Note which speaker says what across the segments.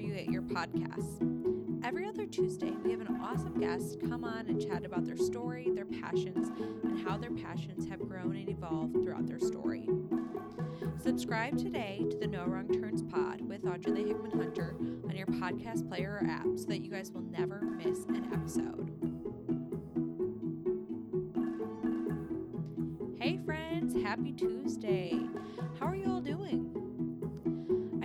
Speaker 1: you get your podcasts. Every other Tuesday, we have an awesome guest come on and chat about their story, their passions, and how their passions have grown and evolved throughout their story. Subscribe today to the No Wrong Turns Pod with Audrey Lee Hickman Hunter on your podcast player or app so that you guys will never miss an episode. Hey, friends, happy Tuesday. How are you all doing?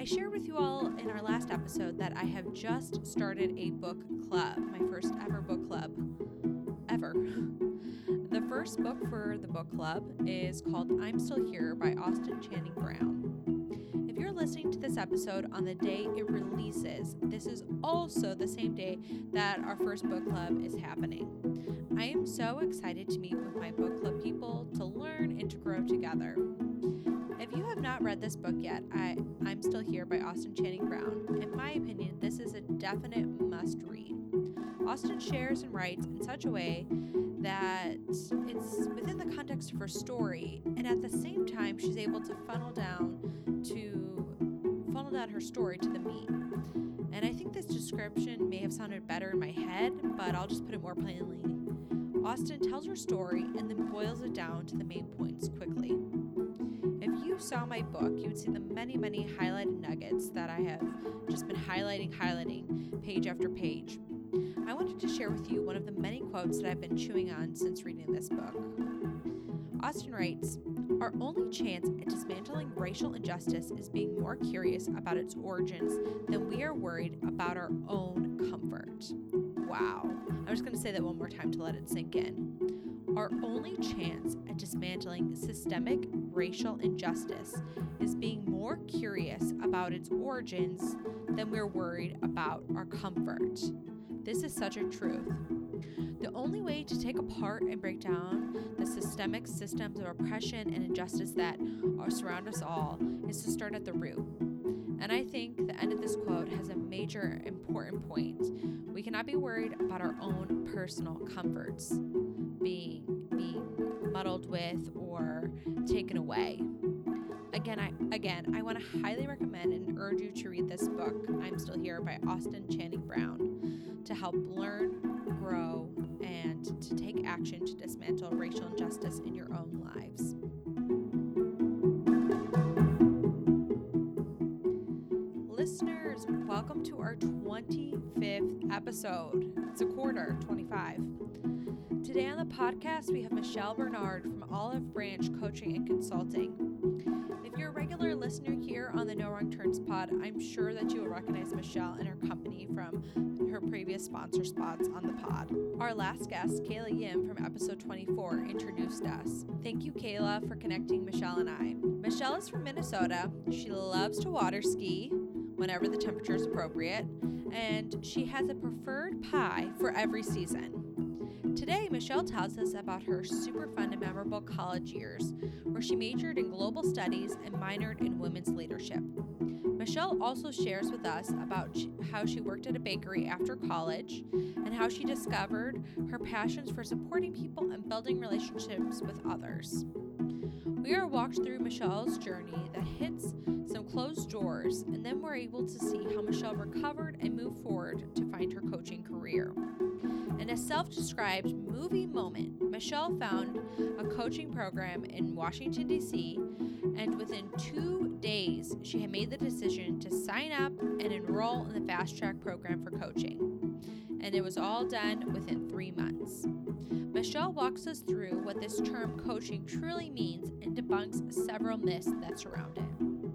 Speaker 1: I shared with you all in our last episode that I have just started a book club, my first ever book club ever. The first book for the book club is called I'm Still Here by Austin Channing Brown. If you're listening to this episode on the day it releases, this is also the same day that our first book club is happening. I am so excited to meet with my book club people to learn and to grow together. If you have not read this book yet, I, I'm Still Here by Austin Channing Brown. In my opinion, this is a definite must read. Austin shares and writes in such a way that it's within the context of her story, and at the same time, she's able to funnel down to funnel down her story to the meat. And I think this description may have sounded better in my head, but I'll just put it more plainly. Austin tells her story and then boils it down to the main points quickly. You saw my book, you would see the many, many highlighted nuggets that I have just been highlighting, highlighting page after page. I wanted to share with you one of the many quotes that I've been chewing on since reading this book. Austin writes Our only chance at dismantling racial injustice is being more curious about its origins than we are worried about our own comfort. Wow. I'm just going to say that one more time to let it sink in. Our only chance at dismantling systemic racial injustice is being more curious about its origins than we're worried about our comfort. This is such a truth. The only way to take apart and break down the systemic systems of oppression and injustice that surround us all is to start at the root. And I think the end of this quote has a major important point. We cannot be worried about our own personal comforts being muddled with or taken away. Again, I again I want to highly recommend and urge you to read this book, I'm Still Here by Austin Channing Brown, to help learn, grow, and to take action to dismantle racial injustice in your own lives. Listeners, welcome to our 25th episode. It's a quarter, 25. Today on the podcast, we have Michelle Bernard from Olive Branch Coaching and Consulting. If you're a regular listener here on the No Wrong Turns pod, I'm sure that you will recognize Michelle and her company from her previous sponsor spots on the pod. Our last guest, Kayla Yim from episode 24, introduced us. Thank you, Kayla, for connecting Michelle and I. Michelle is from Minnesota. She loves to water ski whenever the temperature is appropriate, and she has a preferred pie for every season. Today, Michelle tells us about her super fun and memorable college years, where she majored in global studies and minored in women's leadership. Michelle also shares with us about how she worked at a bakery after college and how she discovered her passions for supporting people and building relationships with others. We are walked through Michelle's journey that hits some closed doors, and then we're able to see how Michelle recovered and moved forward to find her coaching career. In a self described movie moment, Michelle found a coaching program in Washington, D.C., and within two days, she had made the decision to sign up and enroll in the fast track program for coaching. And it was all done within three months. Michelle walks us through what this term coaching truly means and debunks several myths that surround it.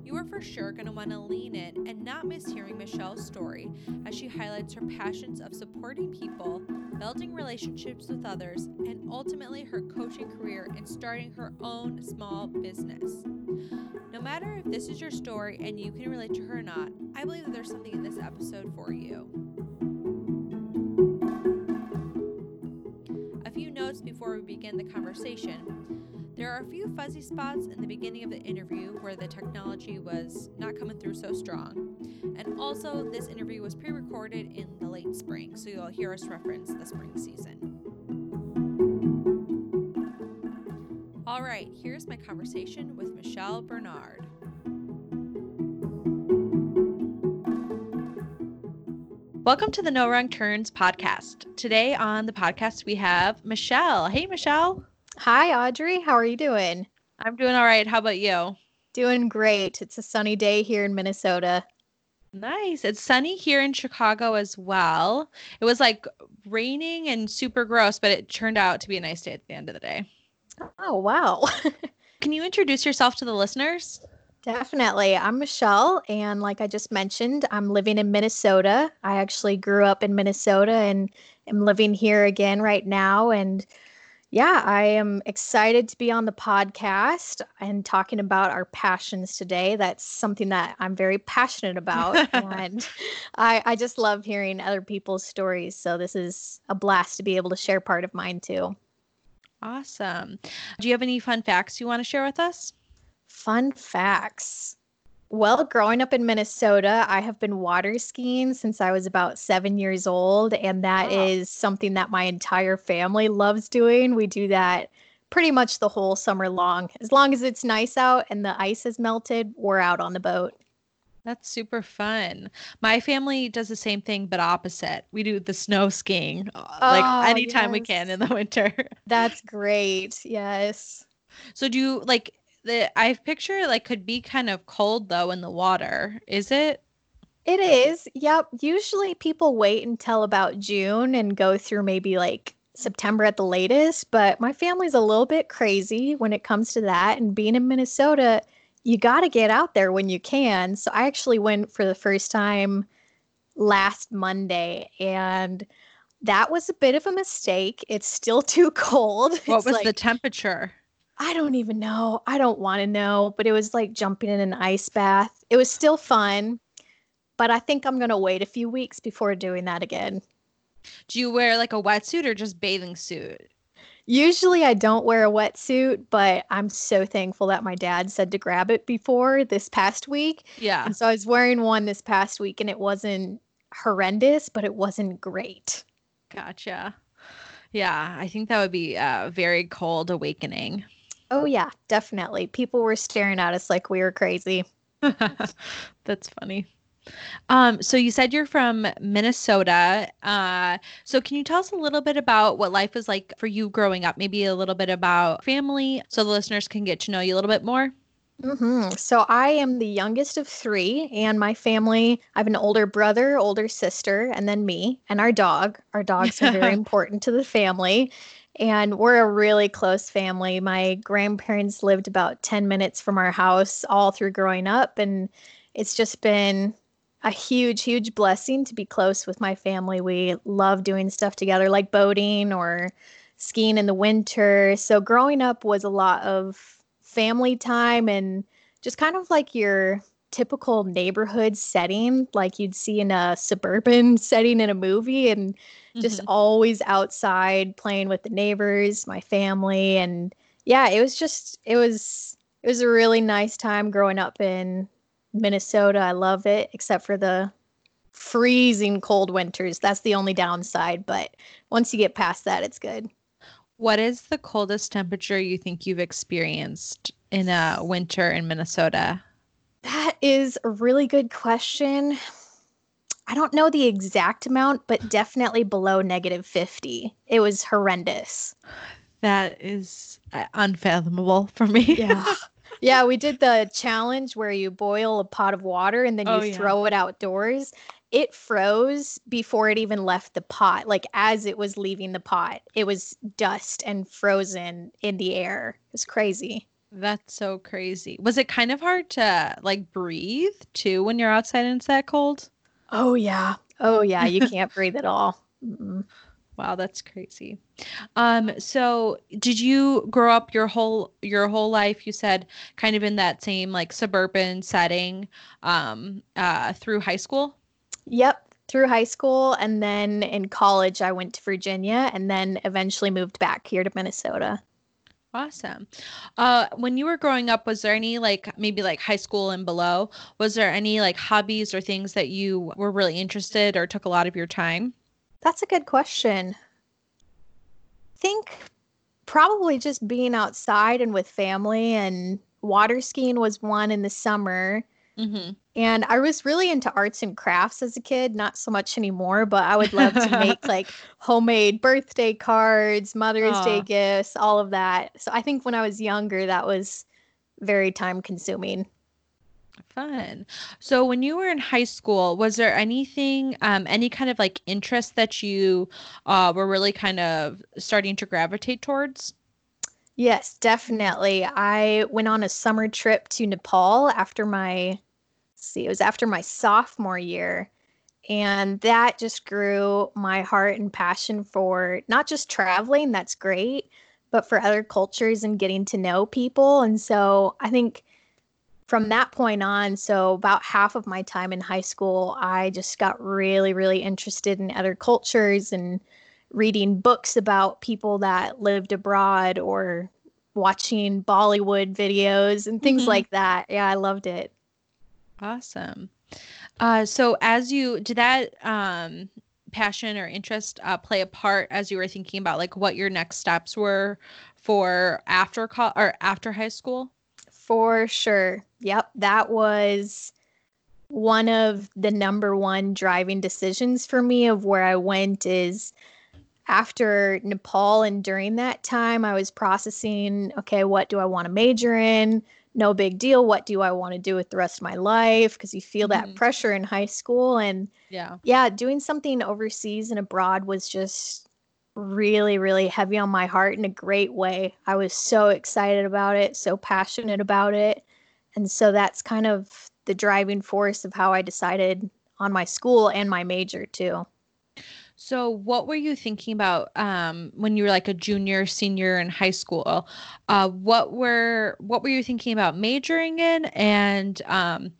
Speaker 1: You are for sure going to want to lean in and not miss hearing Michelle's story as she highlights her passions of supporting people, building relationships with others, and ultimately her coaching career and starting her own small business. No matter if this is your story and you can relate to her or not, I believe that there's something in this episode for you. Before we begin the conversation. There are a few fuzzy spots in the beginning of the interview where the technology was not coming through so strong. And also, this interview was pre recorded in the late spring, so you'll hear us reference the spring season. All right, here's my conversation with Michelle Bernard. Welcome to the No Wrong Turns podcast. Today on the podcast, we have Michelle. Hey, Michelle.
Speaker 2: Hi, Audrey. How are you doing?
Speaker 1: I'm doing all right. How about you?
Speaker 2: Doing great. It's a sunny day here in Minnesota.
Speaker 1: Nice. It's sunny here in Chicago as well. It was like raining and super gross, but it turned out to be a nice day at the end of the day.
Speaker 2: Oh, wow.
Speaker 1: Can you introduce yourself to the listeners?
Speaker 2: Definitely. I'm Michelle. And like I just mentioned, I'm living in Minnesota. I actually grew up in Minnesota and am living here again right now. And yeah, I am excited to be on the podcast and talking about our passions today. That's something that I'm very passionate about. and I, I just love hearing other people's stories. So this is a blast to be able to share part of mine too.
Speaker 1: Awesome. Do you have any fun facts you want to share with us?
Speaker 2: Fun facts. Well, growing up in Minnesota, I have been water skiing since I was about seven years old. And that wow. is something that my entire family loves doing. We do that pretty much the whole summer long. As long as it's nice out and the ice has melted, we're out on the boat.
Speaker 1: That's super fun. My family does the same thing, but opposite. We do the snow skiing uh, oh, like anytime yes. we can in the winter.
Speaker 2: That's great. Yes.
Speaker 1: So do you like the I picture it like could be kind of cold though in the water. Is it?
Speaker 2: It is. Yep. Usually people wait until about June and go through maybe like September at the latest, but my family's a little bit crazy when it comes to that and being in Minnesota, you got to get out there when you can. So I actually went for the first time last Monday and that was a bit of a mistake. It's still too cold.
Speaker 1: What
Speaker 2: it's
Speaker 1: was
Speaker 2: like,
Speaker 1: the temperature?
Speaker 2: I don't even know. I don't want to know, but it was like jumping in an ice bath. It was still fun, but I think I'm going to wait a few weeks before doing that again.
Speaker 1: Do you wear like a wetsuit or just bathing suit?
Speaker 2: Usually I don't wear a wetsuit, but I'm so thankful that my dad said to grab it before this past week.
Speaker 1: Yeah.
Speaker 2: And so I was wearing one this past week and it wasn't horrendous, but it wasn't great.
Speaker 1: Gotcha. Yeah, I think that would be a very cold awakening.
Speaker 2: Oh yeah, definitely. People were staring at us like we were crazy.
Speaker 1: That's funny. Um, so you said you're from Minnesota. Uh, so can you tell us a little bit about what life was like for you growing up? Maybe a little bit about family, so the listeners can get to know you a little bit more.
Speaker 2: Mm-hmm. So I am the youngest of three, and my family. I have an older brother, older sister, and then me and our dog. Our dogs are very important to the family. And we're a really close family. My grandparents lived about 10 minutes from our house all through growing up. And it's just been a huge, huge blessing to be close with my family. We love doing stuff together, like boating or skiing in the winter. So growing up was a lot of family time and just kind of like your typical neighborhood setting like you'd see in a suburban setting in a movie and just mm-hmm. always outside playing with the neighbors, my family and yeah, it was just it was it was a really nice time growing up in Minnesota. I love it except for the freezing cold winters. That's the only downside, but once you get past that, it's good.
Speaker 1: What is the coldest temperature you think you've experienced in a winter in Minnesota?
Speaker 2: That is a really good question. I don't know the exact amount, but definitely below negative 50. It was horrendous.
Speaker 1: That is uh, unfathomable for me.
Speaker 2: yeah. Yeah, we did the challenge where you boil a pot of water and then you oh, yeah. throw it outdoors. It froze before it even left the pot. Like as it was leaving the pot, it was dust and frozen in the air. It was crazy.
Speaker 1: That's so crazy. Was it kind of hard to like breathe too when you're outside and it's that cold?
Speaker 2: Oh yeah. Oh yeah, you can't breathe at all. Mm-mm.
Speaker 1: Wow, that's crazy. Um so did you grow up your whole your whole life you said kind of in that same like suburban setting um uh through high school?
Speaker 2: Yep, through high school and then in college I went to Virginia and then eventually moved back here to Minnesota.
Speaker 1: Awesome. Uh, when you were growing up, was there any like maybe like high school and below? Was there any like hobbies or things that you were really interested or took a lot of your time?
Speaker 2: That's a good question. I think probably just being outside and with family and water skiing was one in the summer. Mm-hmm. And I was really into arts and crafts as a kid, not so much anymore, but I would love to make like homemade birthday cards, Mother's Aww. Day gifts, all of that. So I think when I was younger, that was very time consuming.
Speaker 1: Fun. So when you were in high school, was there anything, um, any kind of like interest that you uh, were really kind of starting to gravitate towards?
Speaker 2: Yes, definitely. I went on a summer trip to Nepal after my see, it was after my sophomore year. And that just grew my heart and passion for not just traveling, that's great, but for other cultures and getting to know people. And so I think from that point on, so about half of my time in high school, I just got really, really interested in other cultures and reading books about people that lived abroad or watching Bollywood videos and things mm-hmm. like that. Yeah, I loved it.
Speaker 1: Awesome. Uh, so as you did that um, passion or interest uh, play a part as you were thinking about like what your next steps were for after co- or after high school?
Speaker 2: For sure. Yep, that was one of the number one driving decisions for me of where I went is after Nepal and during that time, I was processing okay, what do I want to major in? No big deal. What do I want to do with the rest of my life? Because you feel mm-hmm. that pressure in high school. And
Speaker 1: yeah,
Speaker 2: yeah, doing something overseas and abroad was just really, really heavy on my heart in a great way. I was so excited about it, so passionate about it. And so that's kind of the driving force of how I decided on my school and my major too.
Speaker 1: So, what were you thinking about um, when you were like a junior, senior in high school? Uh, what were what were you thinking about majoring in, and um,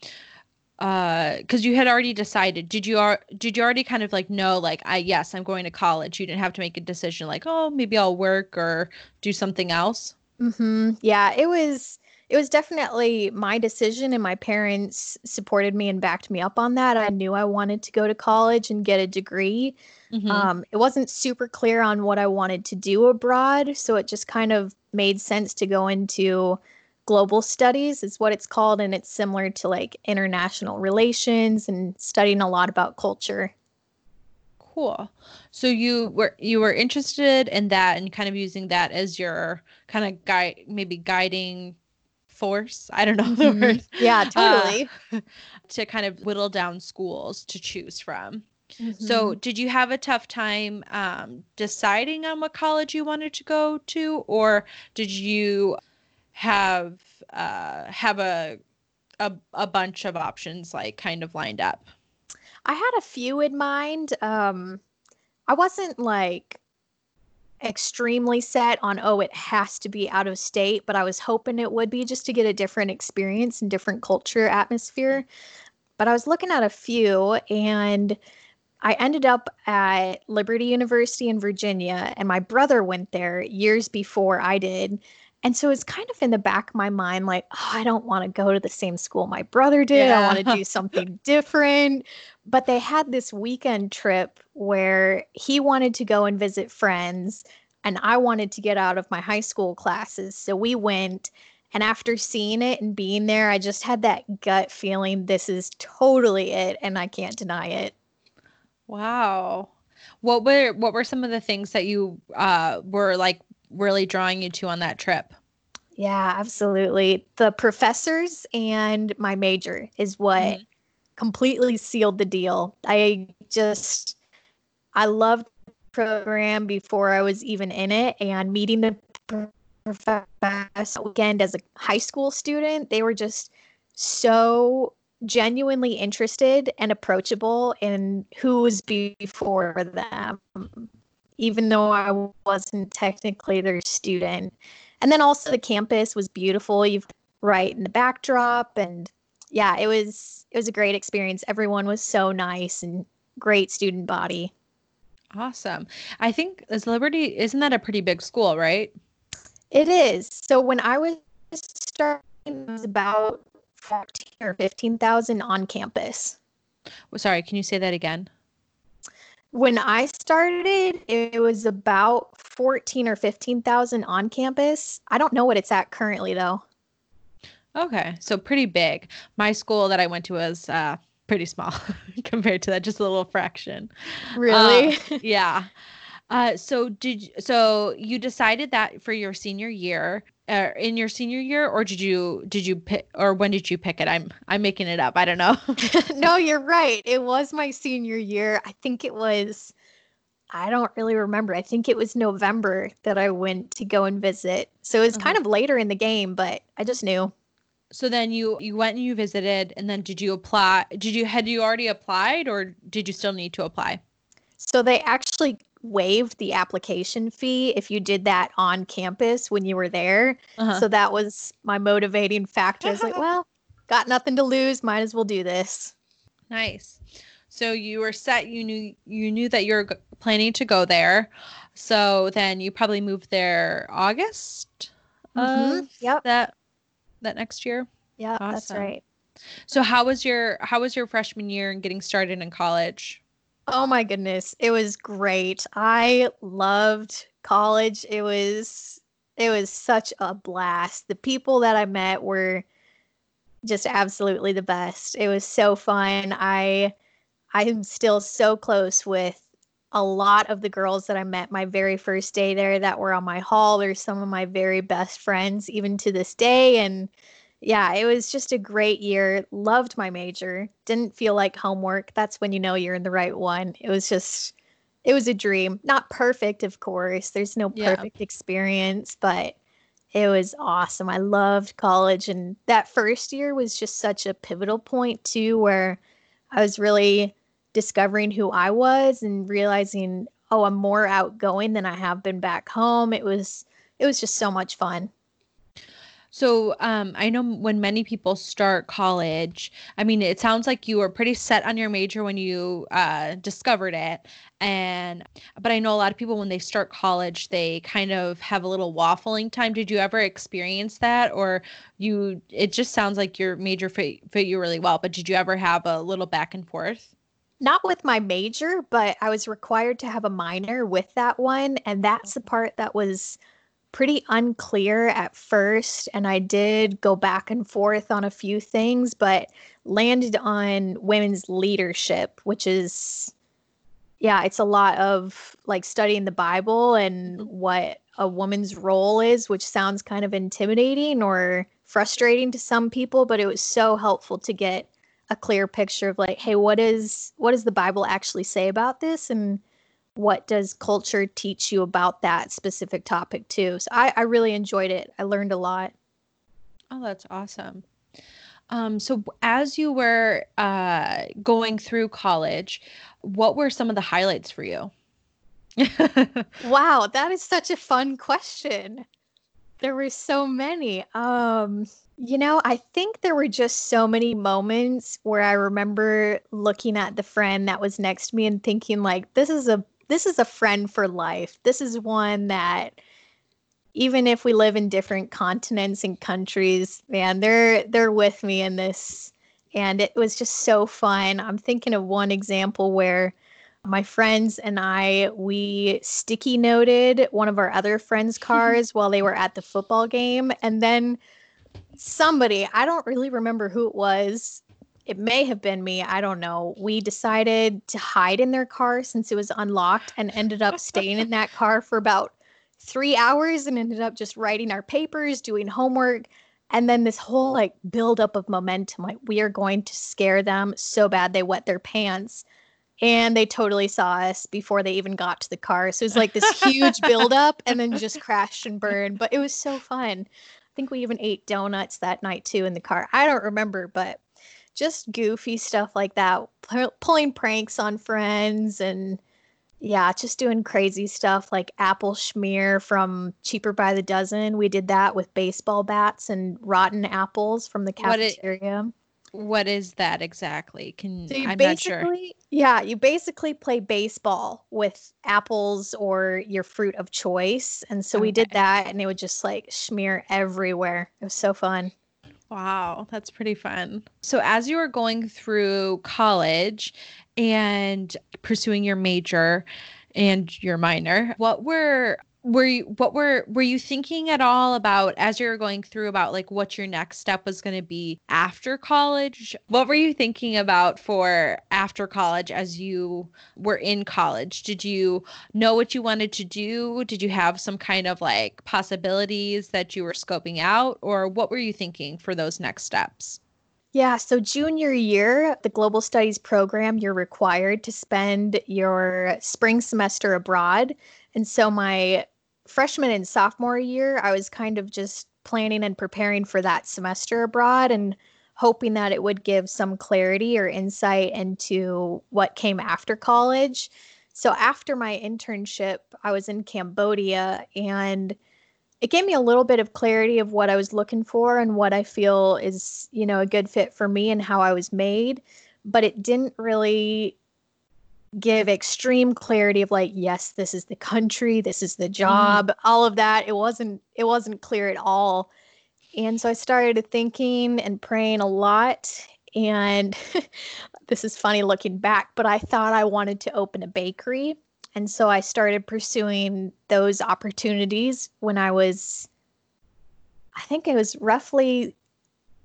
Speaker 1: because uh, you had already decided? Did you ar- did you already kind of like know like I yes I'm going to college? You didn't have to make a decision like oh maybe I'll work or do something else.
Speaker 2: Mm-hmm. Yeah, it was it was definitely my decision and my parents supported me and backed me up on that. I knew I wanted to go to college and get a degree. Mm-hmm. Um, it wasn't super clear on what I wanted to do abroad, so it just kind of made sense to go into global studies is what it's called and it's similar to like international relations and studying a lot about culture
Speaker 1: cool so you were you were interested in that and kind of using that as your kind of guide maybe guiding force i don't know the mm-hmm. word
Speaker 2: yeah totally uh,
Speaker 1: to kind of whittle down schools to choose from Mm-hmm. So, did you have a tough time um, deciding on what college you wanted to go to, or did you have uh, have a, a a bunch of options like kind of lined up?
Speaker 2: I had a few in mind. Um, I wasn't like extremely set on oh it has to be out of state but i was hoping it would be just to get a different experience and different culture atmosphere but i was looking at a few and I ended up at Liberty University in Virginia, and my brother went there years before I did. And so it's kind of in the back of my mind, like, oh, I don't want to go to the same school my brother did. Yeah. I want to do something different. But they had this weekend trip where he wanted to go and visit friends, and I wanted to get out of my high school classes. So we went. And after seeing it and being there, I just had that gut feeling this is totally it, and I can't deny it.
Speaker 1: Wow. What were what were some of the things that you uh were like really drawing you to on that trip?
Speaker 2: Yeah, absolutely. The professors and my major is what mm-hmm. completely sealed the deal. I just I loved the program before I was even in it and meeting the professor weekend as a high school student, they were just so genuinely interested and approachable in who was before them, even though I wasn't technically their student. And then also the campus was beautiful. You've right in the backdrop and yeah, it was it was a great experience. Everyone was so nice and great student body.
Speaker 1: Awesome. I think as Liberty isn't that a pretty big school, right?
Speaker 2: It is. So when I was starting it was about 14 or 15,000 on campus.
Speaker 1: Sorry, can you say that again?
Speaker 2: When I started, it was about 14 or 15,000 on campus. I don't know what it's at currently though.
Speaker 1: Okay, so pretty big. My school that I went to was uh, pretty small compared to that, just a little fraction.
Speaker 2: Really?
Speaker 1: Uh, yeah. Uh, so did so you decided that for your senior year, uh, in your senior year, or did you did you pick or when did you pick it? I'm I'm making it up. I don't know.
Speaker 2: no, you're right. It was my senior year. I think it was. I don't really remember. I think it was November that I went to go and visit. So it was
Speaker 1: Uh-huh.
Speaker 2: kind of later in the game, but I just knew.
Speaker 1: so then you you went and you visited, and then did you apply? Did you had you already applied, or did you still need to apply?
Speaker 2: So they actually waived the application fee if you did that on campus when you were there.
Speaker 1: Uh-huh.
Speaker 2: So that was my motivating factor. I was like, well, got nothing to lose, might as well do this.
Speaker 1: Nice. So you were set. You knew you knew that you were g- planning to go there. So then you probably moved there August
Speaker 2: Mhm. Yep.
Speaker 1: that that next year.
Speaker 2: Yeah, that's right.
Speaker 1: So how was your how was your freshman year and getting started in college?
Speaker 2: Oh my goodness, it was great. I loved college. It was it was such a blast. The people that I met were just absolutely the best. It was so fun. I I'm still so close with a lot of the girls that I met my very first day there that were on my hall. They're some of my very best friends even to this day and yeah, it was just a great year. Loved my major. Didn't feel like homework. That's when you know you're in the right one. It was just, it was a dream. Not perfect, of course. There's no
Speaker 1: Yeah.
Speaker 2: perfect experience, but it was awesome. I loved college. And that first year was just such a pivotal point, too, where I was really discovering who I was and realizing, oh, I'm more outgoing than I have been back home. It was, it was just so much fun.
Speaker 1: So um, I know when many people start college, I mean, it sounds like you were pretty set on your major when you uh, discovered it, and but I know a lot of people when they start college, they kind of have a little waffling time. Did you ever experience that, or you? It just sounds like your major fit fit you really well, but did you ever have a little back and forth?
Speaker 2: not with my major, but I was required to have a minor with that one. And that's the part that was pretty unclear at first. And I did go back and forth on a few things, but landed on women's leadership, which is, yeah, it's a lot of like studying the Bible and what a woman's role is, which sounds kind of intimidating or frustrating to some people, but it was so helpful to get a clear picture of like hey what is what does the bible actually say about this and what does culture teach you about that specific topic too? So i, I really enjoyed it. I learned a lot.
Speaker 1: Oh, that's awesome. Um, so as you were uh, going through college, what were some of the highlights for you?
Speaker 2: wow that is such a fun question. There were so many. Um you know i think there were just so many moments where i remember looking at the friend that was next to me and thinking like this is a this is a friend for life this is one that even if we live in different continents and countries man they're they're with me in this and it was just so fun i'm thinking of one example where my friends and I, we sticky noted one of our other friends' cars while they were at the football game. And then somebody, I don't really remember who it was. It may have been me. I don't know. We decided to hide in their car since it was unlocked and ended up staying in that car for about three hours and ended up just writing our papers, doing homework. And then this whole like buildup of momentum like, we are going to scare them so bad they wet their pants and they totally saw us before they even got to the car. So it was like this huge buildup and then just crashed and burned. But it was so fun. I think we even ate donuts that night too in the car. I don't remember, but just goofy stuff like that, pu- pulling pranks on friends and yeah, just doing crazy stuff like apple schmear from Cheaper by the Dozen. We did that with baseball bats and rotten apples from the
Speaker 1: What it-
Speaker 2: cafeteria.
Speaker 1: What is that exactly? Can
Speaker 2: So you
Speaker 1: I'm not sure.
Speaker 2: basically, yeah, you basically play baseball with apples or your fruit of choice. And so we did that and it would just like smear everywhere. It was so fun.
Speaker 1: Wow, that's pretty fun. So as you were going through college and pursuing your major and your minor, what were were you what were were you thinking at all about as you were going through about like what your next step was going to be after college? What were you thinking about for after college as you were in college? Did you know what you wanted to do? Did you have some kind of like possibilities that you were scoping out? Or what were you thinking for those next steps?
Speaker 2: Yeah, so junior year, the global studies program, you're required to spend your spring semester abroad. And so my freshman and sophomore year, I was kind of just planning and preparing for that semester abroad and hoping that it would give some clarity or insight into what came after college. So after my internship, I was in Cambodia and it gave me a little bit of clarity of what I was looking for and what I feel is, you know, a good fit for me and how I was made, but it didn't really give extreme clarity of like yes this is the country this is the mm-hmm. job mm. all of that it wasn't it wasn't clear at all and so i started thinking and praying a lot and this is funny looking back but i thought i wanted to open a bakery and so i started pursuing those opportunities when i was i think it was roughly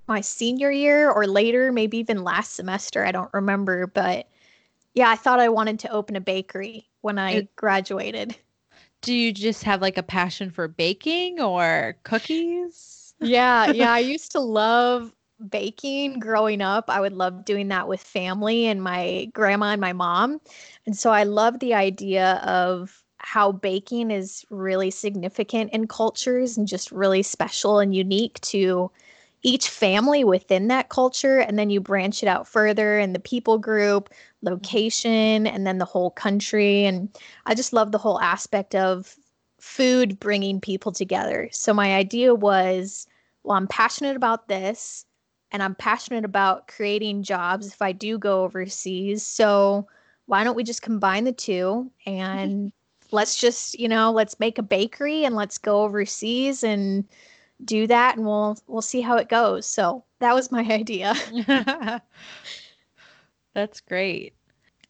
Speaker 2: my senior year or later maybe even last semester i don't remember but yeah, I thought I wanted to open a bakery when I it, graduated.
Speaker 1: Do you just have like a passion for baking or cookies?
Speaker 2: Yeah, yeah. I used to love baking growing up. I would love doing that with family and my grandma and my mom. And so I love the idea of how baking is really significant in cultures and just really special and unique to each family within that culture and then you branch it out further and the people group location and then the whole country. And i just love the whole aspect of food bringing people together. So my idea was well i'm passionate about this and i'm passionate about creating jobs if i do go overseas. So why don't we just combine the two mm-hmm. and let's just you know let's make a bakery and let's go overseas and do that and we'll we'll see how it goes. So that was my idea.
Speaker 1: That's great.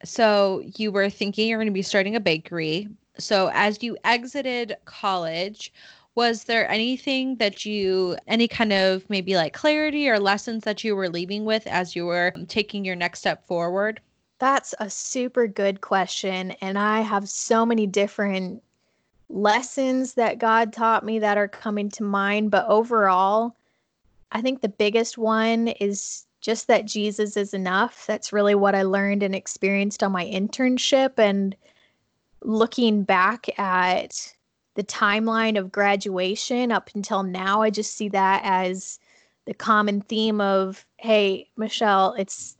Speaker 1: So you were thinking you're going to be starting a bakery. So as you exited college, was there anything that you any kind of maybe like clarity or lessons that you were leaving with as you were taking your next step forward?
Speaker 2: That's a super good question and I have so many different lessons that God taught me that are coming to mind. But overall, I think the biggest one is just that Jesus is enough. That's really what I learned and experienced on my internship. And looking back at the timeline of graduation up until now, I just see that as the common theme of, hey, Michelle, it's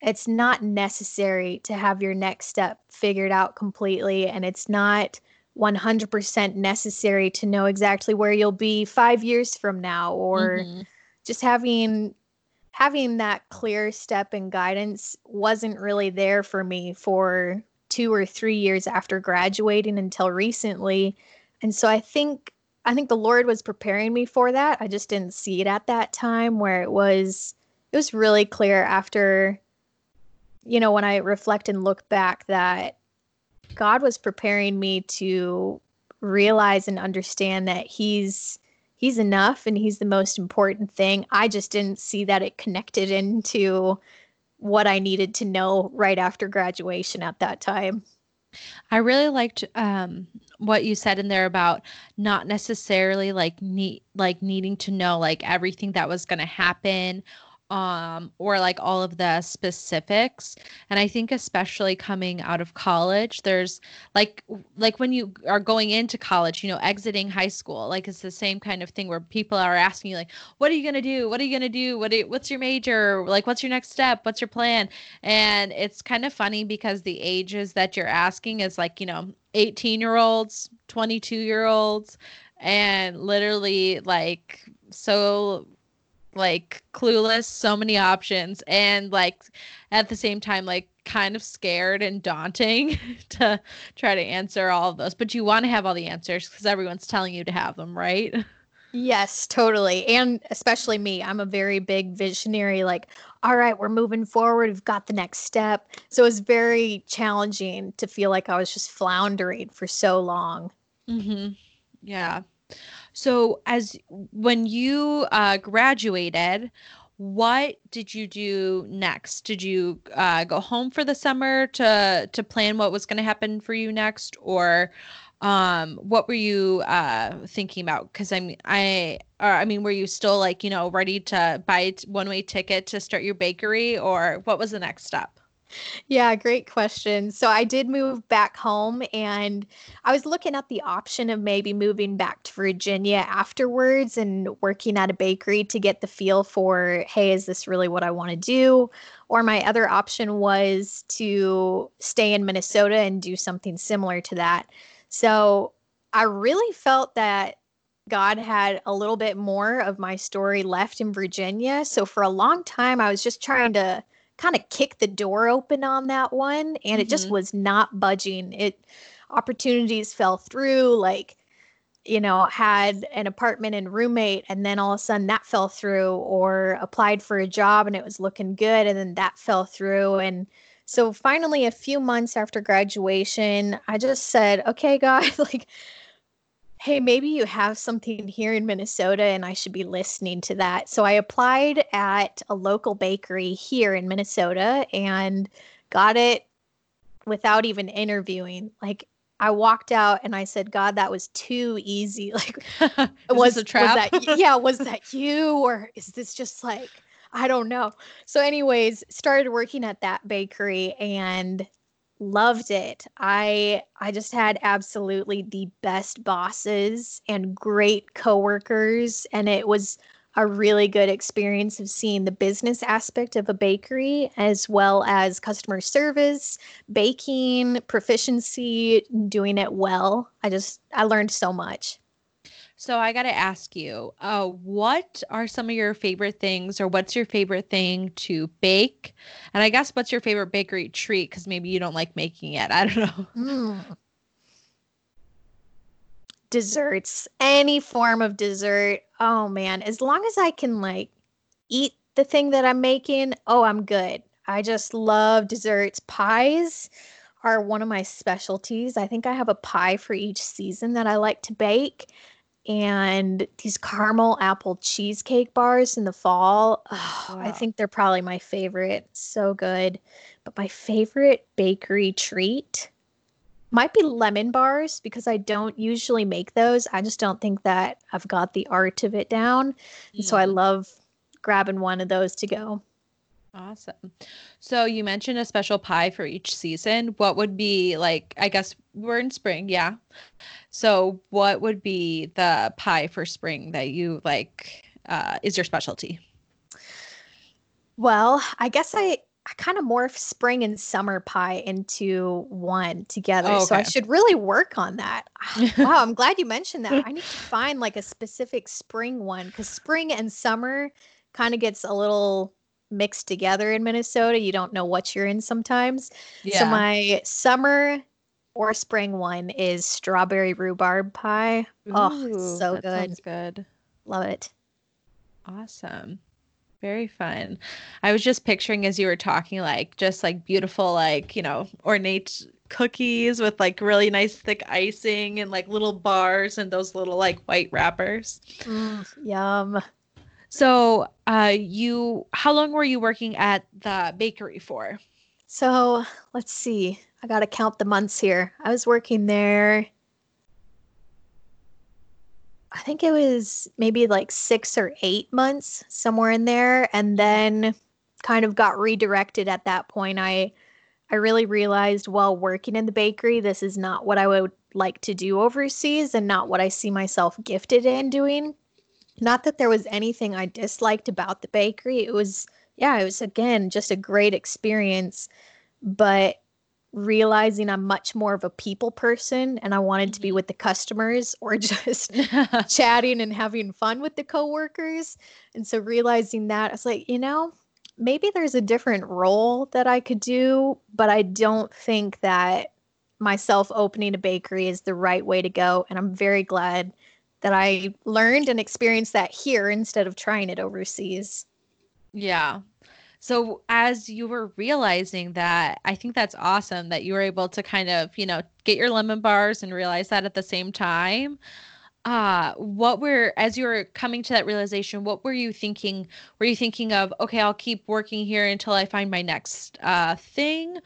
Speaker 2: it's not necessary to have your next step figured out completely and it's not 100% necessary to know exactly where you'll be 5 years from now or mm-hmm. just having having that clear step and guidance wasn't really there for me for 2 or 3 years after graduating until recently and so I think I think the Lord was preparing me for that. I just didn't see it at that time where it was it was really clear after you know when I reflect and look back that God was preparing me to realize and understand that he's he's enough and he's the most important thing. I just didn't see that it connected into what I needed to know right after graduation at that time.
Speaker 1: I really liked um, what you said in there about not necessarily like need like needing to know like everything that was going to happen um or like all of the specifics. And i think especially coming out of college there's like like when you are going into college you know exiting high school like it's the same kind of thing where people are asking you like what are you going to do? What are you going to do? What you, what's your major? Like what's your next step? What's your plan? And it's kind of funny because the ages that you're asking is like you know 18 year olds 22 year olds and literally like so like clueless, so many options, and like at the same time, like kind of scared and daunting to try to answer all of those. But you want to have all the answers because everyone's telling you to have them, right?
Speaker 2: Yes, totally. And especially me, I'm a very big visionary, like, all right, we're moving forward. We've got the next step. So it was very challenging to feel like I was just floundering for so long.
Speaker 1: Mm-hmm. Yeah. So, as when you uh, graduated, what did you do next? Did you uh, go home for the summer to to plan what was going to happen for you next, or um, what were you uh, thinking about? Because I mean, I or I mean, were you still like you know ready to buy one way ticket to start your bakery, or what was the next step?
Speaker 2: Yeah, great question. So I did move back home and I was looking at the option of maybe moving back to Virginia afterwards and working at a bakery to get the feel for, hey, is this really what I want to do? Or my other option was to stay in Minnesota and do something similar to that. So I really felt that God had a little bit more of my story left in Virginia. So for a long time, I was just trying to kind of kicked the door open on that one and mm-hmm. it just mm-hmm. was not budging. It opportunities fell through like you know, had an apartment and roommate, and then all of a sudden that fell through, or applied for a job and it was looking good, and then that fell through. And so finally, a few months after graduation, I just said, okay, God, like, hey, maybe you have something here in Minnesota and I should be listening to that. So I applied at a local bakery here in Minnesota and got it without even interviewing. Like I walked out and I said, God, that was too easy. Like it
Speaker 1: was a trap.
Speaker 2: Was that, yeah, was that you or is this just like I don't know. So anyways, started working at that bakery and loved it. I I just had absolutely the best bosses and great coworkers and it was a really good experience of seeing the business aspect of a bakery as well as customer service, baking, proficiency, doing it well. I just I learned so much.
Speaker 1: So I got to ask you, uh, what are some of your favorite things, or what's your favorite thing to bake? And I guess what's your favorite bakery treat? Because maybe you don't like making it. I don't know. Mm.
Speaker 2: Desserts, any form of dessert. Oh man, as long as I can like eat the thing that I'm making, oh, I'm good. I just love desserts. Pies are one of my specialties. I think I have a pie for each season that I like to bake and these caramel apple cheesecake bars in the fall. Oh, wow. I think they're probably my favorite. So good. But my favorite bakery treat might be lemon bars because I don't usually make those. I just don't think that I've got the art of it down. So I love grabbing one of those to go.
Speaker 1: Awesome. So you mentioned a special pie for each season. What would be like, I guess we're in spring, yeah. So what would be the pie for spring that you like uh, is your specialty?
Speaker 2: Well, I guess I I kind of morph spring and summer pie into one together. Oh, okay. So I should really work on that. wow, I'm glad you mentioned that. I need to find like a specific spring one because spring and summer kind of gets a little mixed together in Minnesota. You don't know what you're in sometimes. Yeah. So my summer or spring one is strawberry rhubarb pie. oh, Ooh, so good.
Speaker 1: Sounds good.
Speaker 2: Love it.
Speaker 1: Awesome. Very fun. I was just picturing as you were talking, like just like beautiful, like, you know, ornate cookies with like really nice thick icing and like little bars and those little like white wrappers.
Speaker 2: Mm, yum.
Speaker 1: So, uh, you, how long were you working at the bakery for?
Speaker 2: So, let's see. I got to count the months here. I was working there. I think it was maybe like six or eight months, somewhere in there, and then kind of got redirected at that point. I I really realized while working in the bakery, this is not what I would like to do overseas and not what I see myself gifted in doing. Not that there was anything I disliked about the bakery. It was, yeah, it was again just a great experience. But realizing I'm much more of a people person and I wanted to be mm-hmm. with the customers or just chatting and having fun with the coworkers. And so realizing that, I was like, you know, maybe there's a different role that I could do, but I don't think that myself opening a bakery is the right way to go. And I'm very glad that I learned and experienced that here instead of trying it overseas.
Speaker 1: Yeah. So as you were realizing that, I think that's awesome that you were able to kind of, you know, get your lemon bars and realize that at the same time. Uh, what were as you were coming to that realization, what were you thinking? Were you thinking of, okay, I'll keep working here until I find my next uh thing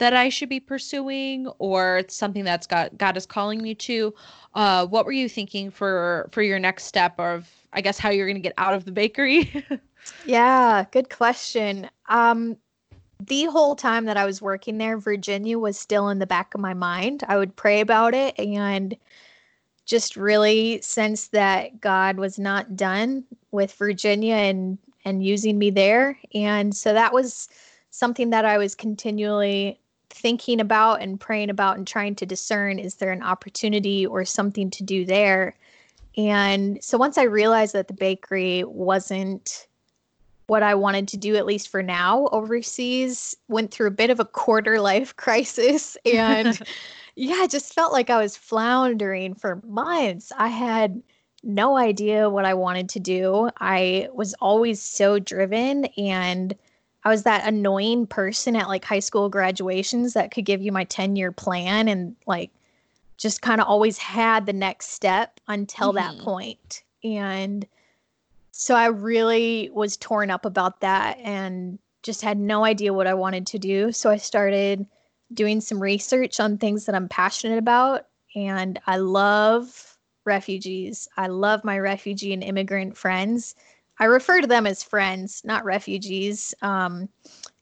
Speaker 1: that I should be pursuing, or something that's got God is calling me to? Uh, what were you thinking for for your next step of, I guess, how you're going to get out of the bakery?
Speaker 2: Yeah, good question. Um, the whole time that I was working there, Virginia was still in the back of my mind. I would pray about it and just really sense that God was not done with Virginia and and using me there. And so that was something that I was continually thinking about and praying about and trying to discern is there an opportunity or something to do there? And so once I realized that the bakery wasn't what I wanted to do, at least for now, overseas, went through a bit of a quarter life crisis. And yeah, I just felt like I was floundering for months. I had no idea what I wanted to do. I was always so driven and I was that annoying person at like high school graduations that could give you my 10 year plan and like just kind of always had the next step until mm-hmm. that point. And so I really was torn up about that and just had no idea what I wanted to do. So I started doing some research on things that I'm passionate about. And I love refugees. I love my refugee and immigrant friends. I refer to them as friends, not refugees. Um,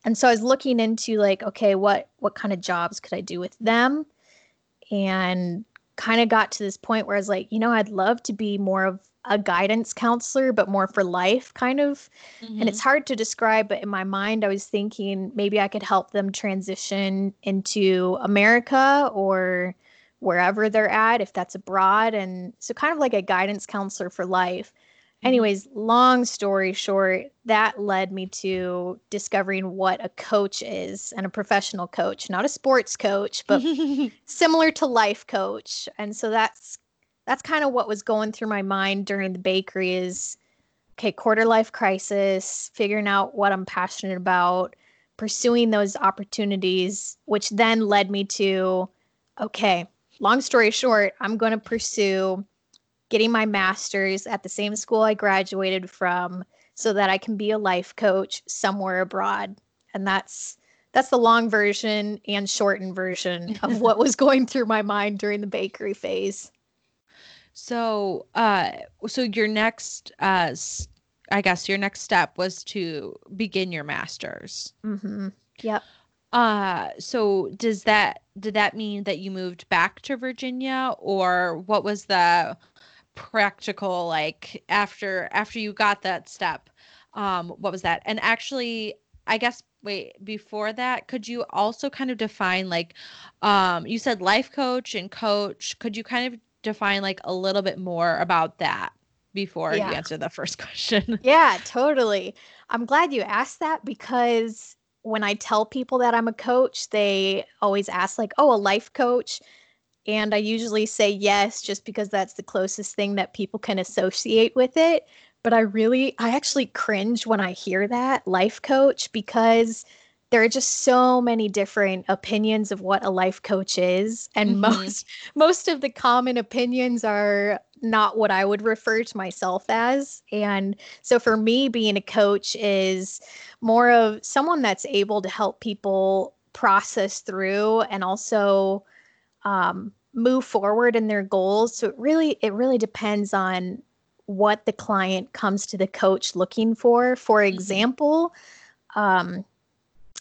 Speaker 2: and so I was looking into like, okay, what what kind of jobs could I do with them? And kind of got to this point where I was like, you know, I'd love to be more of a guidance counselor, but more for life, kind of. Mm-hmm. And it's hard to describe, but in my mind, I was thinking maybe I could help them transition into America or wherever they're at, if that's abroad. And so, kind of like a guidance counselor for life. Mm-hmm. Anyways, long story short, that led me to discovering what a coach is and a professional coach, not a sports coach, but similar to life coach. And so that's that's kind of what was going through my mind during the bakery is okay, quarter life crisis, figuring out what I'm passionate about, pursuing those opportunities, which then led me to okay, long story short, I'm going to pursue getting my master's at the same school I graduated from so that I can be a life coach somewhere abroad. And that's that's the long version and shortened version of what was going through my mind during the bakery phase.
Speaker 1: So, uh, so your next, uh, I guess your next step was to begin your master's.
Speaker 2: Mm-hmm. Yep.
Speaker 1: Uh, so does that did that mean that you moved back to Virginia, or what was the practical like after after you got that step? Um, what was that? And actually, I guess wait before that could you also kind of define like um you said life coach and coach could you kind of define like a little bit more about that before yeah. you answer the first question.
Speaker 2: yeah, totally. I'm glad you asked that because when I tell people that I'm a coach, they always ask like, "Oh, a life coach?" And I usually say yes just because that's the closest thing that people can associate with it. But I really I actually cringe when I hear that, life coach, because there are just so many different opinions of what a life coach is and mm-hmm. most most of the common opinions are not what I would refer to myself as and so for me being a coach is more of someone that's able to help people process through and also um, move forward in their goals so it really it really depends on what the client comes to the coach looking for for mm-hmm. example um,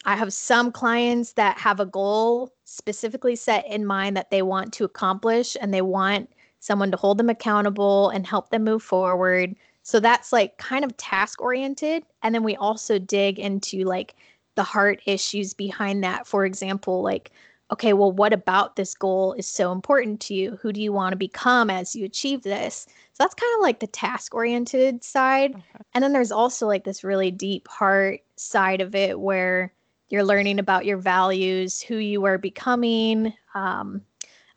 Speaker 2: I have some clients that have a goal specifically set in mind that they want to accomplish and they want someone to hold them accountable and help them move forward. So that's like kind of task oriented. And then we also dig into like the heart issues behind that. For example, like, okay, well, what about this goal is so important to you? Who do you want to become as you achieve this? So that's kind of like the task oriented side. Okay. And then there's also like this really deep heart side of it where you're learning about your values, who you are becoming. Um,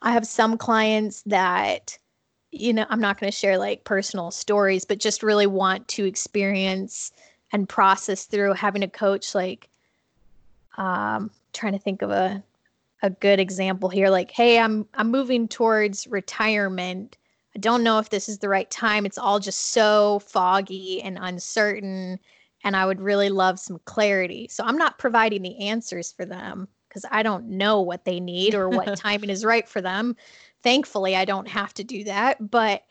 Speaker 2: I have some clients that, you know, I'm not going to share like personal stories, but just really want to experience and process through having a coach like um trying to think of a a good example here like hey i'm i'm moving towards retirement i don't know if this is the right time it's all just so foggy and uncertain and i would really love some clarity so i'm not providing the answers for them because i don't know what they need or what timing is right for them thankfully i don't have to do that but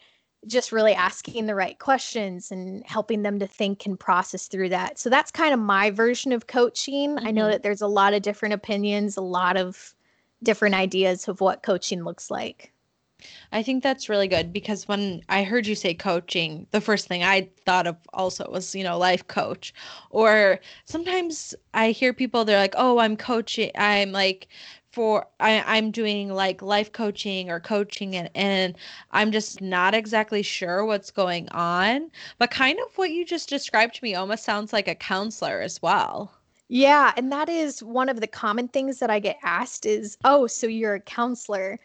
Speaker 2: just really asking the right questions and helping them to think and process through that. So that's kind of my version of coaching. Mm-hmm. I know mm-hmm. that there's a lot of different opinions, a lot of different ideas of what coaching looks like.
Speaker 1: I think that's really good because when I heard you say coaching, the first thing I thought of also was, you know, life coach. Or sometimes I hear people, they're like, oh, I'm coaching, I'm like for I, I'm doing like life coaching or coaching and, and I'm just not exactly sure what's going on. But kind of what you just described to me almost sounds like a counselor as well.
Speaker 2: Yeah, and that is one of the common things that I get asked is, "Oh, so you're a counselor?"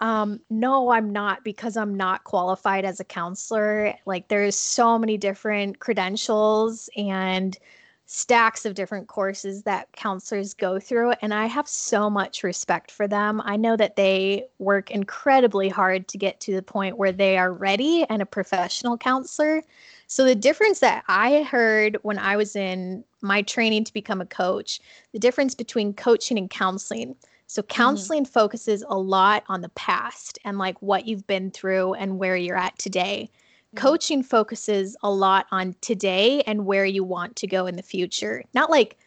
Speaker 2: Um, no, I'm not because I'm not qualified as a counselor. Like there's so many different credentials and stacks of different courses that counselors go through and I have so much respect for them. I know that they work incredibly hard to get to the point where they are ready and a professional counselor. So the difference that I heard when I was in my training to become a coach, the difference between coaching and counseling. So mm-hmm. counseling mm-hmm. focuses a lot on the past and like what you've been through and where you're at today. Mm-hmm. Coaching focuses a lot on today and where you want to go in the future. Not like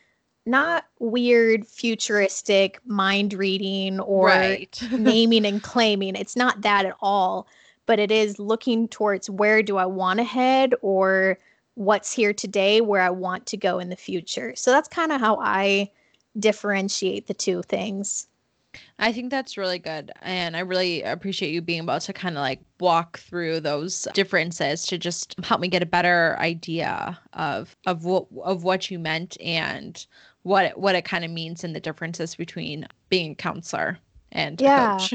Speaker 2: not weird futuristic mind reading or right. naming and claiming. It's not that at all, but it is looking towards where do I want to head or what's here today where I want to go in the future. So that's kind of how I differentiate the two things.
Speaker 1: I think that's really good. And I really appreciate you being able to kind of like walk through those differences to just help me get a better idea of of what of what you meant and what what it kind of means and the differences between being a counselor and
Speaker 2: yeah.
Speaker 1: coach.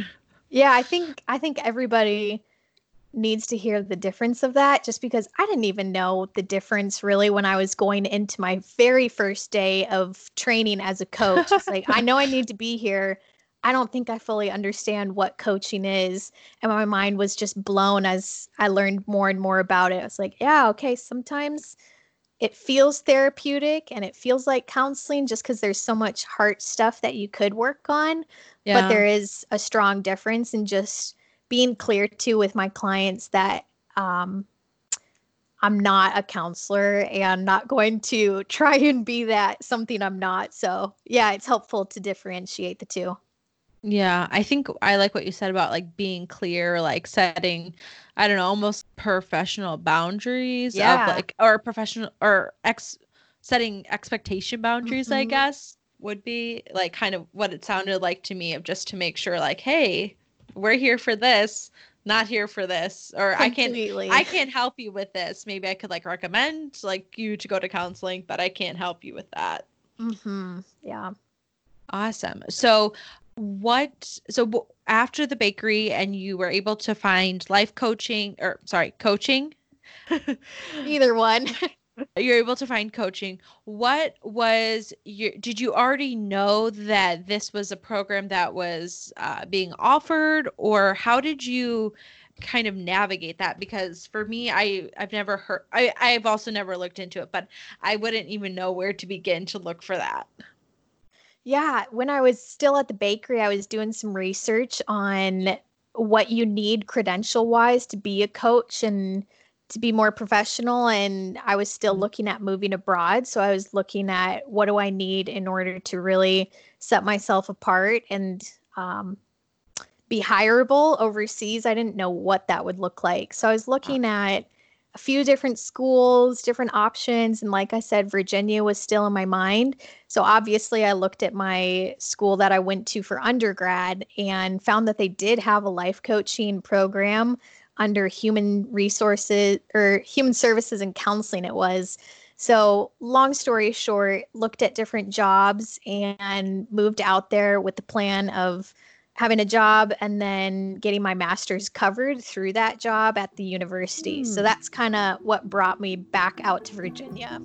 Speaker 2: Yeah, I think I think everybody needs to hear the difference of that just because I didn't even know the difference really when I was going into my very first day of training as a coach. It's like I know I need to be here I don't think I fully understand what coaching is. And my mind was just blown as I learned more and more about it. I was like, yeah, okay, sometimes it feels therapeutic and it feels like counseling just because there's so much heart stuff that you could work on. Yeah. But there is a strong difference in just being clear too with my clients that um, I'm not a counselor and not going to try and be that something I'm not. So, yeah, it's helpful to differentiate the two.
Speaker 1: Yeah, I think I like what you said about like being clear, like setting, I don't know, almost professional boundaries yeah. of like or professional or ex setting expectation boundaries, mm-hmm. I guess, would be like kind of what it sounded like to me of just to make sure like, hey, we're here for this, not here for this, or Completely. I can't I can't help you with this. Maybe I could like recommend like you to go to counseling, but I can't help you with that.
Speaker 2: Mhm. Yeah.
Speaker 1: Awesome. So what so after the bakery and you were able to find life coaching or sorry coaching
Speaker 2: either one
Speaker 1: you're able to find coaching. What was your did you already know that this was a program that was uh, being offered or how did you kind of navigate that? Because for me i i've never heard i i've also never looked into it but i wouldn't even know where to begin to look for that.
Speaker 2: Yeah, when I was still at the bakery, I was doing some research on what you need credential wise to be a coach and to be more professional. And I was still mm-hmm. looking at moving abroad. So I was looking at what do I need in order to really set myself apart and um, be hireable overseas. I didn't know what that would look like. So I was looking at a few different schools, different options. And like I said, Virginia was still in my mind. So obviously, I looked at my school that I went to for undergrad and found that they did have a life coaching program under human resources or human services and counseling, it was. So, long story short, looked at different jobs and moved out there with the plan of having a job and then getting my master's covered through that job at the university. Mm. So hmm. that's kind of what brought me back out to Virginia.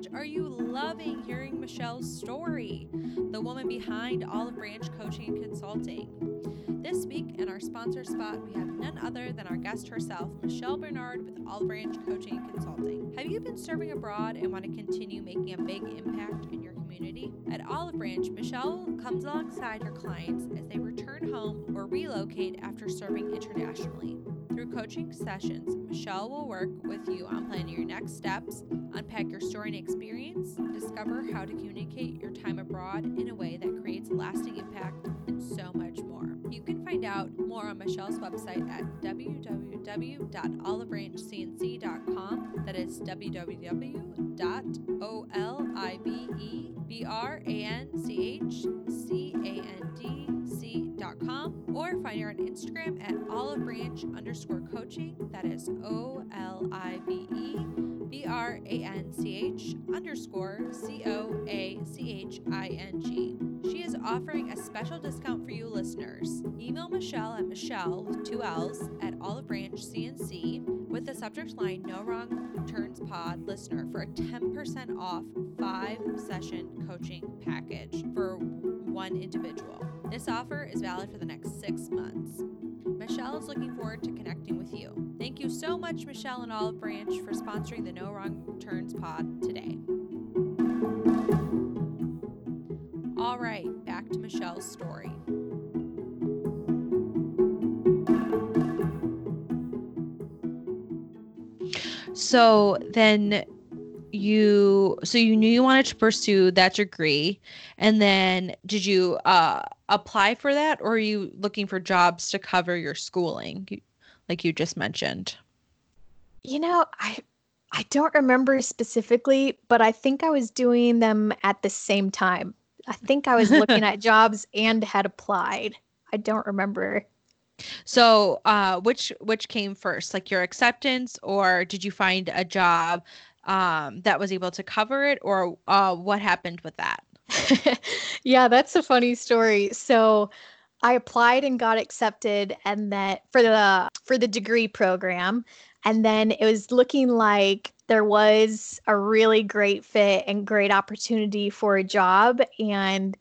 Speaker 1: Much are you loving hearing Michelle's story, the woman behind Olive Branch Coaching and Consulting? This week, in our sponsor spot, we have none other than our guest herself, Michelle Bernard with Olive Branch Coaching and Consulting. Have you been serving abroad and want to continue making a big impact in your community? At Olive Branch, Michelle comes alongside her clients as they return home or relocate after serving internationally. Through coaching sessions, Michelle will work with you on planning your next steps, unpack your story and experience, discover how to communicate your time abroad in a way that creates lasting impact, and so much. You can find out more on Michelle's website at www.olivebranchcnc.com. That is www.olivebranchcanc.com or find her on Instagram at olive branch underscore coaching. That is O L I V E B R A N C H underscore C O A C H I N G. She is offering a special discount for you listeners. Email Michelle at Michelle with two L's at Olive Branch CNC with the subject line No Wrong Turns Pod listener for a 10% off five session coaching package for one individual. This offer is valid for the next six months. Michelle is looking forward to connecting with you. Thank you so much, Michelle and Olive Branch, for sponsoring the No Wrong Turns pod today. All right, back to Michelle's story. So then you so you knew you wanted to pursue that degree and then did you uh apply for that or are you looking for jobs to cover your schooling like you just mentioned?
Speaker 2: You know i i don't remember specifically but i think i was doing them at the same time. I think i was looking at jobs and had applied. I don't remember.
Speaker 1: So uh which which came first like your acceptance or did you find a job um, that was able to cover it, or uh, what happened with that?
Speaker 2: yeah, that's a funny story. So I applied and got accepted, and that for the for the degree program, and then it was looking like there was a really great fit and great opportunity for a job, and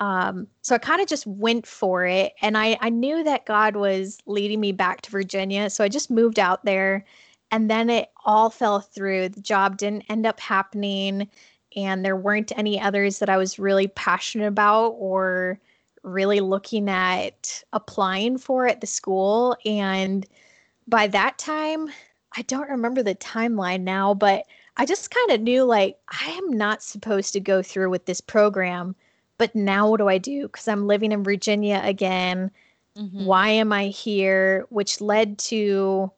Speaker 2: um, so I kind of just went for it, and I I knew that God was leading me back to Virginia, so I just moved out there and then it all fell through. The job didn't end up happening, and there weren't any others that I was really passionate about or really looking at applying for at the school. And by that time, I don't remember the timeline now, but I just kind of knew like I am not supposed to go through with this program. But now what do I do? Because I'm living in Virginia again. Mm-hmm. Why am I here? Which led to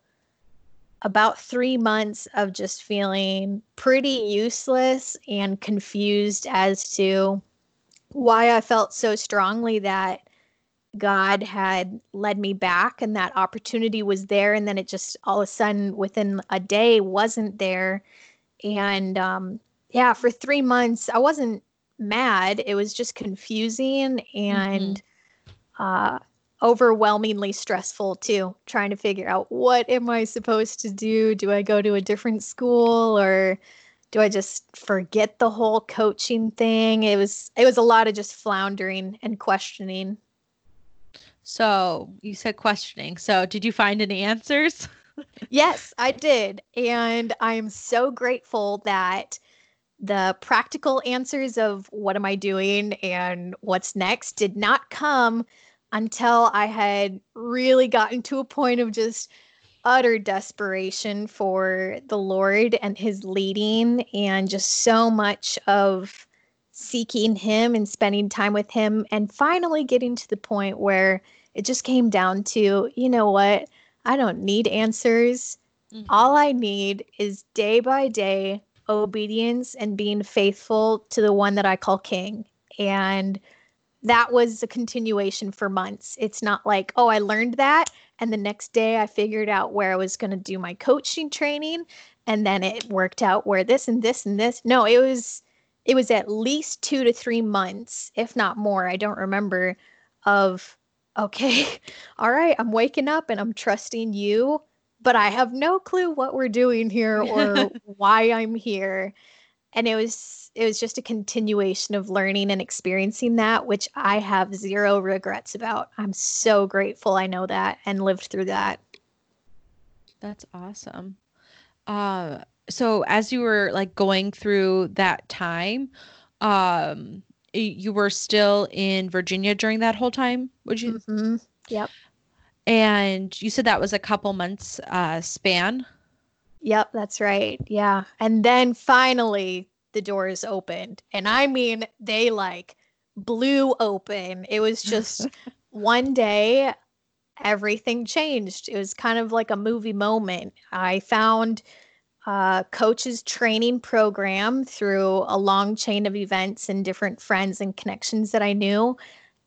Speaker 2: about three months of just feeling pretty useless and confused as to why I felt so strongly that God had led me back and that opportunity was there. And then it just all of a sudden within a day wasn't there. And um, yeah, for three months, I wasn't mad. It was just confusing and mm-hmm. uh, overwhelmingly stressful too, trying to figure out what am I supposed to do? Do I go to a different school or do I just forget the whole coaching thing? It was it was a lot of just floundering and questioning.
Speaker 1: So, you said questioning. So, did you find any answers?
Speaker 2: yes, I did. And I am so grateful that the practical answers of what am I doing and what's next did not come until I had really gotten to a point of just utter desperation for the Lord and his leading and just so much of seeking him and spending time with him and finally getting to the point where it just came down to, you know what? I don't need answers. Mm-hmm. All I need is day by day obedience and being faithful to the one that I call king. And that was a continuation for months. It's not like, oh, I learned that. And the next day I figured out where I was going to do my coaching training. And then it worked out where this and this and this. No, it was, it was at least two to three months, if not more. I don't remember of, okay, all right, I'm waking up and I'm trusting you, but I have no clue what we're doing here or why I'm here. And it was it was just a continuation of learning and experiencing that which i have zero regrets about. I'm so grateful i know that and lived through that.
Speaker 1: That's awesome. Uh so as you were like going through that time um you were still in virginia during that whole time would you?
Speaker 2: Mm-hmm. yep.
Speaker 1: And you said that was a couple months uh span
Speaker 2: Yep, that's right. Yeah. And then finally the doors opened. And I mean, they like blew open. It was just one day everything changed. It was kind of like a movie moment. I found a coach's training program through a long chain of events and different friends and connections that I knew.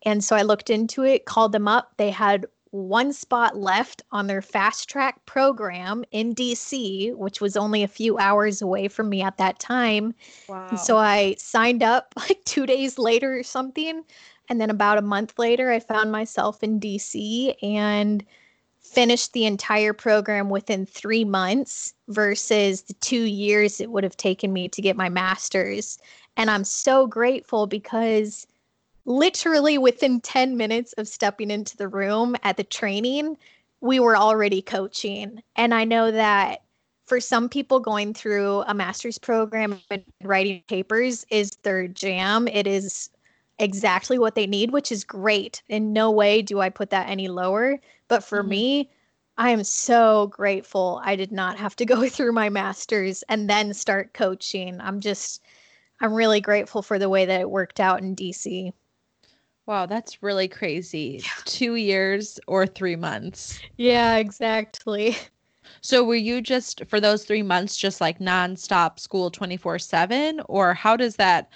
Speaker 2: And so I looked into it, called them up. They had one spot left on their fast track program in DC, which was only a few hours away from me at that time. Wow. And so I signed up like two days later or something. And then about a month later, I found myself in DC and finished the entire program within three months versus the two years it would have taken me to get my master's. And I'm so grateful because literally within 10 minutes of stepping into the room at the training, we were already coaching. And I know that for some people going through a master's program and writing papers is their jam. It is exactly what they need, which is great. In no way do I put that any lower. But for mm-hmm. me, I am so grateful I did not have to go through my master's and then start coaching. I'm just, I'm really grateful for the way that it worked out in DC.
Speaker 1: Wow, that's really crazy. Yeah. Two years or three months.
Speaker 2: Yeah, exactly.
Speaker 1: So were you just for those three months just like nonstop school 24 7? Or how does that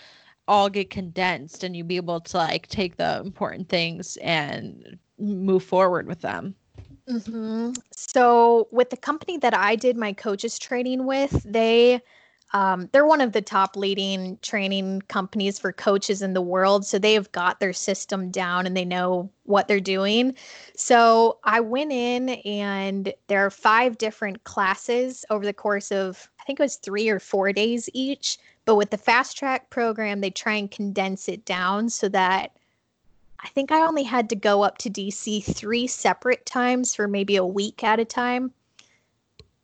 Speaker 1: all get condensed and you be able to like take the important things and move forward with them?
Speaker 2: Mm-hmm. So with the company that I did my coaches training with, they um, they're one of the top leading training companies for coaches in the world. So they have got their system down and they know what they're doing. So I went in, and there are five different classes over the course of, I think it was three or four days each. But with the fast track program, they try and condense it down so that I think I only had to go up to DC three separate times for maybe a week at a time.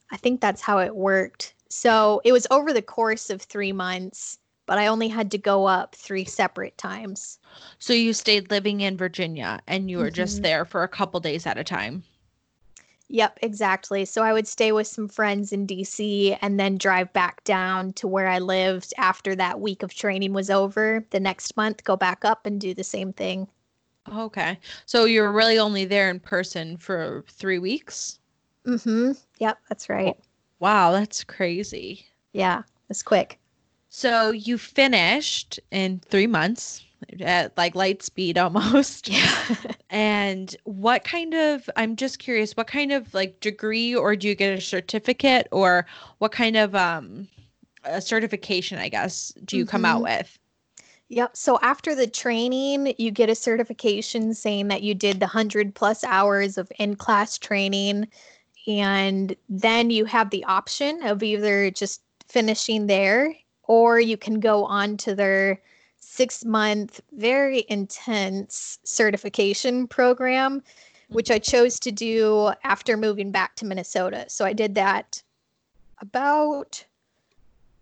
Speaker 2: I think that's how it worked. So it was over the course of three months, but I only had to go up three separate times.
Speaker 1: So you stayed living in Virginia and you were mm-hmm. just there for a couple days at a time.
Speaker 2: Yep, exactly. So I would stay with some friends in DC and then drive back down to where I lived after that week of training was over. The next month, go back up and do the same thing.
Speaker 1: Okay. So you were really only there in person for three weeks?
Speaker 2: Mm hmm. Yep, that's right.
Speaker 1: Wow, that's crazy.
Speaker 2: Yeah, it's quick.
Speaker 1: So you finished in three months at like light speed almost.
Speaker 2: Yeah.
Speaker 1: and what kind of, I'm just curious, what kind of like degree or do you get a certificate or what kind of um a certification, I guess, do you mm-hmm. come out mm-hmm. with?
Speaker 2: Yep. So after the training, you get a certification saying that you did the 100 plus hours of in class training and then you have the option of either just finishing there or you can go on to their six month, very intense certification program, which I mm-hmm. chose to do after moving back to Minnesota. So I did that about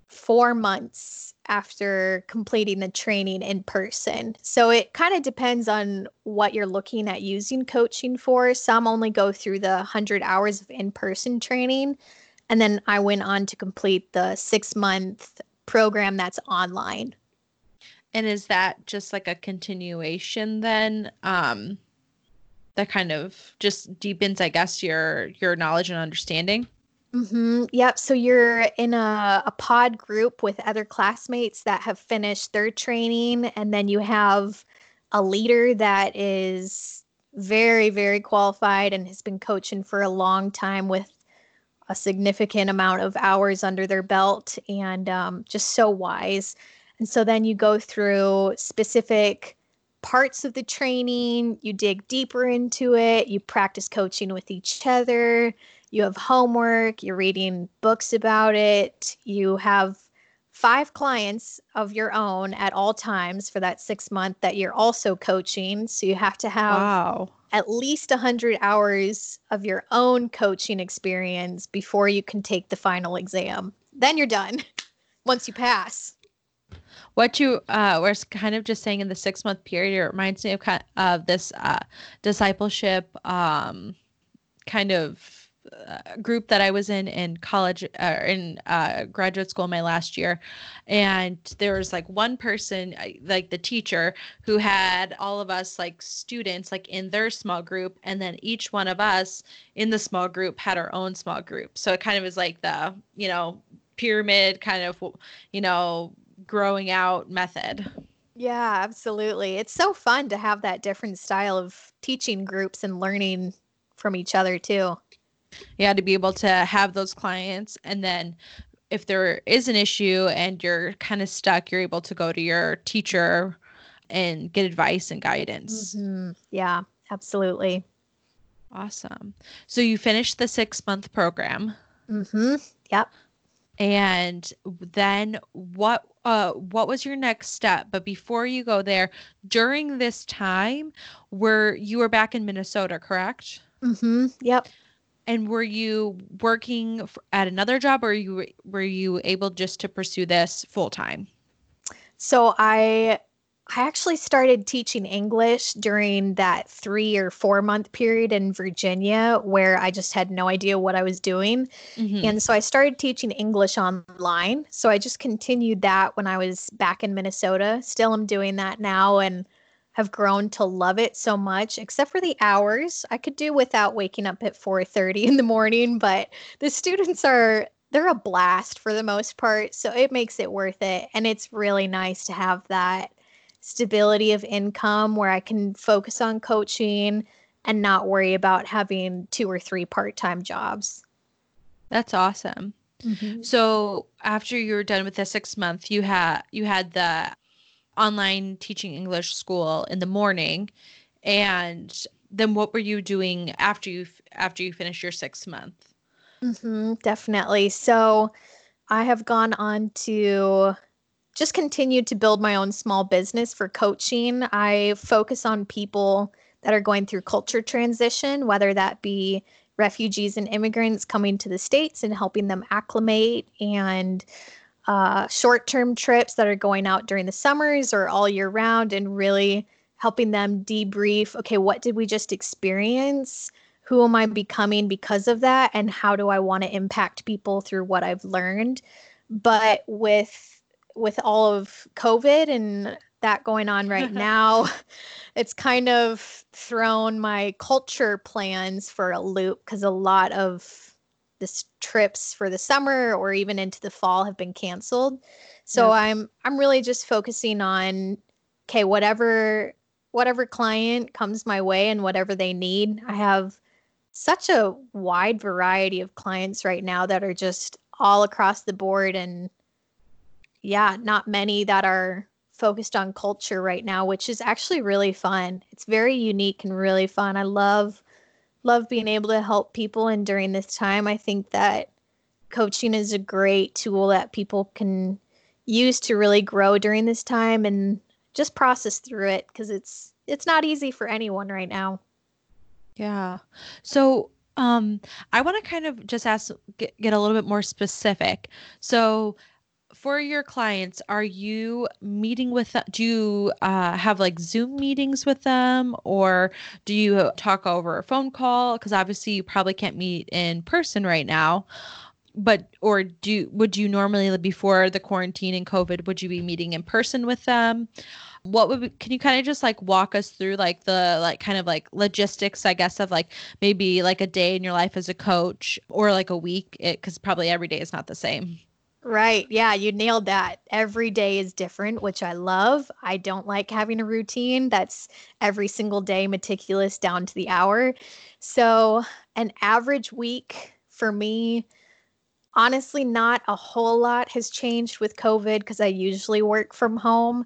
Speaker 2: four months after completing the training in person. So it kind of depends on what you're looking at using coaching for. Some only go through the 100 hours of in person training. And then I went on to complete the six month program that's online.
Speaker 1: And is that just like a continuation then? Um, that kind of just deepens, I guess, your your knowledge and understanding.
Speaker 2: Mm-hmm. Yep. So you're in a, a pod group with other classmates that have finished their training, and then you have a leader that is very, very qualified and has been coaching for a long time with a significant amount of hours under their belt and um, just so wise. And so then you go through specific parts of the training, you dig deeper into it, you practice coaching with each other you have homework, you're reading books about it, you have five clients of your own at all times for that six month that you're also coaching. So you have to have
Speaker 1: Wow.
Speaker 2: at least 100 hours of your own coaching experience before you can take the final exam. Then you're done once you pass.
Speaker 1: What you uh, were kind of just saying in the six month period, it reminds me of kind of this uh, discipleship um, kind of group that I was in in college uh, in uh, graduate school my last year, and there was like one person, like the teacher, who had all of us like students like in their small group, and then each one of us in the small group had our own small group. So it kind of is like the you know pyramid kind of you know growing out method.
Speaker 2: Yeah, absolutely. It's so fun to have that different style of teaching groups and learning from each other too.
Speaker 1: Yeah, to be able to have those clients and then if there is an issue and you're kind of stuck, you're able to go to your teacher and get advice and guidance.
Speaker 2: Mm-hmm. Yeah, absolutely.
Speaker 1: Awesome. So you finished the six month program.
Speaker 2: Mm-hmm. Yep.
Speaker 1: And then what uh what was your next step? But before you go there, during this time, were you were back in Minnesota, correct?
Speaker 2: Mm-hmm. Yep.
Speaker 1: And were you working at another job or you were you able just to pursue this full time?
Speaker 2: So I I actually started teaching English during that three or four month period in Virginia where I just had no idea what I was doing. Mm-hmm. And so I started teaching English online. So I just continued that when I was back in Minnesota. Still am doing that now and have grown to love it so much except for the hours i could do without waking up at 4.30 in the morning but the students are they're a blast for the most part so it makes it worth it and it's really nice to have that stability of income where I can focus on coaching and not worry about having two or three part time jobs.
Speaker 1: That's awesome. Mm-hmm. So after you were done with the six month, you had you had the online teaching English school in the morning, and then what were you doing after you after you finished your six month?
Speaker 2: Mm-hmm, definitely. So I have gone on to just continue to build my own small business for coaching. I focus on people that are going through culture transition, whether that be refugees and immigrants coming to the States and helping them acclimate, and uh, short term trips that are going out during the summers or all year round, and really helping them debrief okay, what did we just experience? Who am I becoming because of that? And how do I want to impact people through what I've learned? But with with all of COVID and that going on right now, it's kind of thrown my culture plans for a loop because a lot of the trips for the summer or even into the fall have been canceled. So yep. I'm I'm really just focusing on okay, whatever whatever client comes my way and whatever they need. I have such a wide variety of clients right now that are just all across the board and yeah, not many that are focused on culture right now, which is actually really fun. It's very unique and really fun. I love love being able to help people and during this time I think that coaching is a great tool that people can use to really grow during this time and just process through it because it's it's not easy for anyone right now.
Speaker 1: Yeah. So um I want to kind of just ask get, get a little bit more specific. So for your clients, are you meeting with them? Do you uh, have like Zoom meetings with them or do you talk over a phone call? Because obviously you probably can't meet in person right now. But or do would you normally before the quarantine and COVID would you be meeting in person with them? What would can you kind of just like walk us through like the like kind of like logistics I guess of like maybe like a day in your life as a coach or like a week because probably every day is not the same.
Speaker 2: Right. Yeah, you nailed that. Every day is different, which I love. I don't like having a routine that's every single day meticulous down to the hour. So, an average week for me, honestly, not a whole lot has changed with COVID because I usually work from home.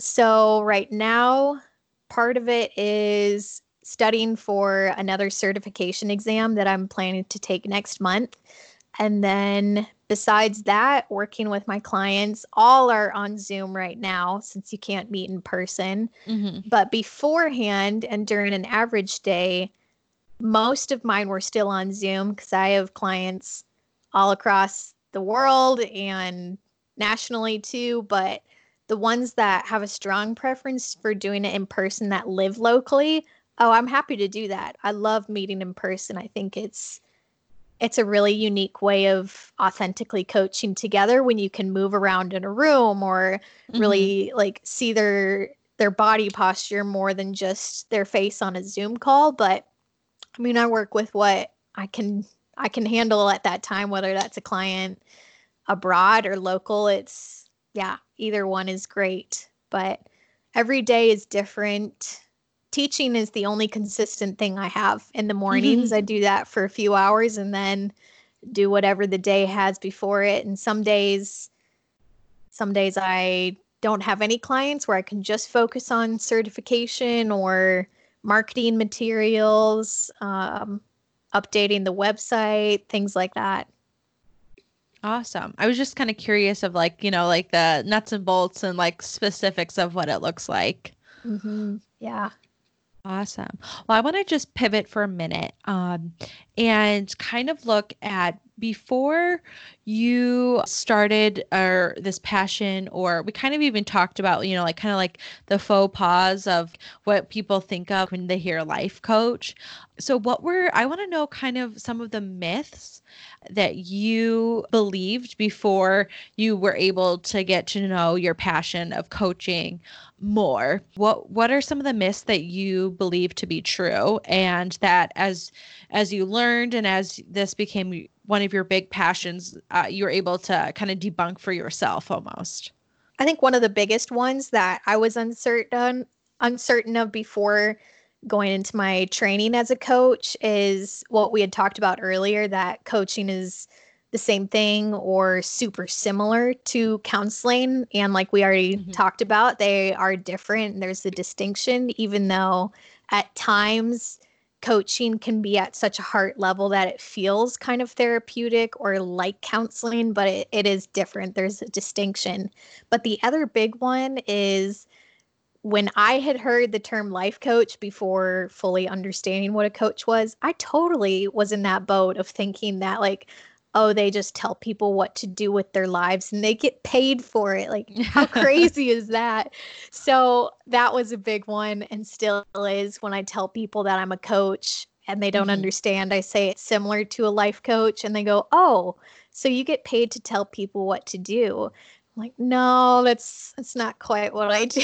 Speaker 2: So, right now, part of it is studying for another certification exam that I'm planning to take next month And then besides that, working with my clients, all are on Zoom right now since you can't meet in person. Mm-hmm. But beforehand and during an average day, most of mine were still on Zoom because I have clients all across the world and nationally too. But the ones that have a strong preference for doing it in person that live locally, oh, I'm happy to do that. I love meeting in person. I think it's it's a really unique way of authentically coaching together when you can move around in a room or mm-hmm. really like see their their body posture more than just their face on a Zoom call, but I mean, I work with what I can I can handle at that time whether that's a client abroad or local. It's yeah, either one is great, but every day is different teaching is the only consistent thing I have in the mornings. Mm-hmm. I do that for a few hours and then do whatever the day has before it. And some days, some days I don't have any clients where I can just focus on certification or marketing materials, um, updating the website, things like that.
Speaker 1: Awesome. I was just kind of curious of like, you know, like the nuts and bolts and like specifics of what it looks like.
Speaker 2: Mm-hmm. Yeah.
Speaker 1: Awesome. Well, I want to just pivot for a minute um, and kind of look at before you started or this passion or we kind of even talked about you know like kind of like the faux pas of what people think of when they hear life coach. So what were i want to know kind of some of the myths that you believed before you were able to get to know your passion of coaching more. What what are some of the myths that you believe to be true and that as as you learned and as this became one of your big passions uh, you were able to kind of debunk for yourself almost
Speaker 2: i think one of the biggest ones that i was uncertain uncertain of before going into my training as a coach is what we had talked about earlier that coaching is the same thing or super similar to counseling. And like we already mm-hmm. talked about, they are different. There's a distinction, even though at times coaching can be at such a heart level that it feels kind of therapeutic or like counseling, but it, it is different. There's a distinction. But the other big one is when I had heard the term life coach before fully understanding what a coach was, I totally was in that boat of thinking that, like, oh, they just tell people what to do with their lives and they get paid for it. Like, how crazy is that? So, that was a big one and still is when I tell people that I'm a coach and they don't mm-hmm. understand. I say it's similar to a life coach and they go, oh, so you get paid to tell people what to do. I'm like, no, that's that's not quite what I do.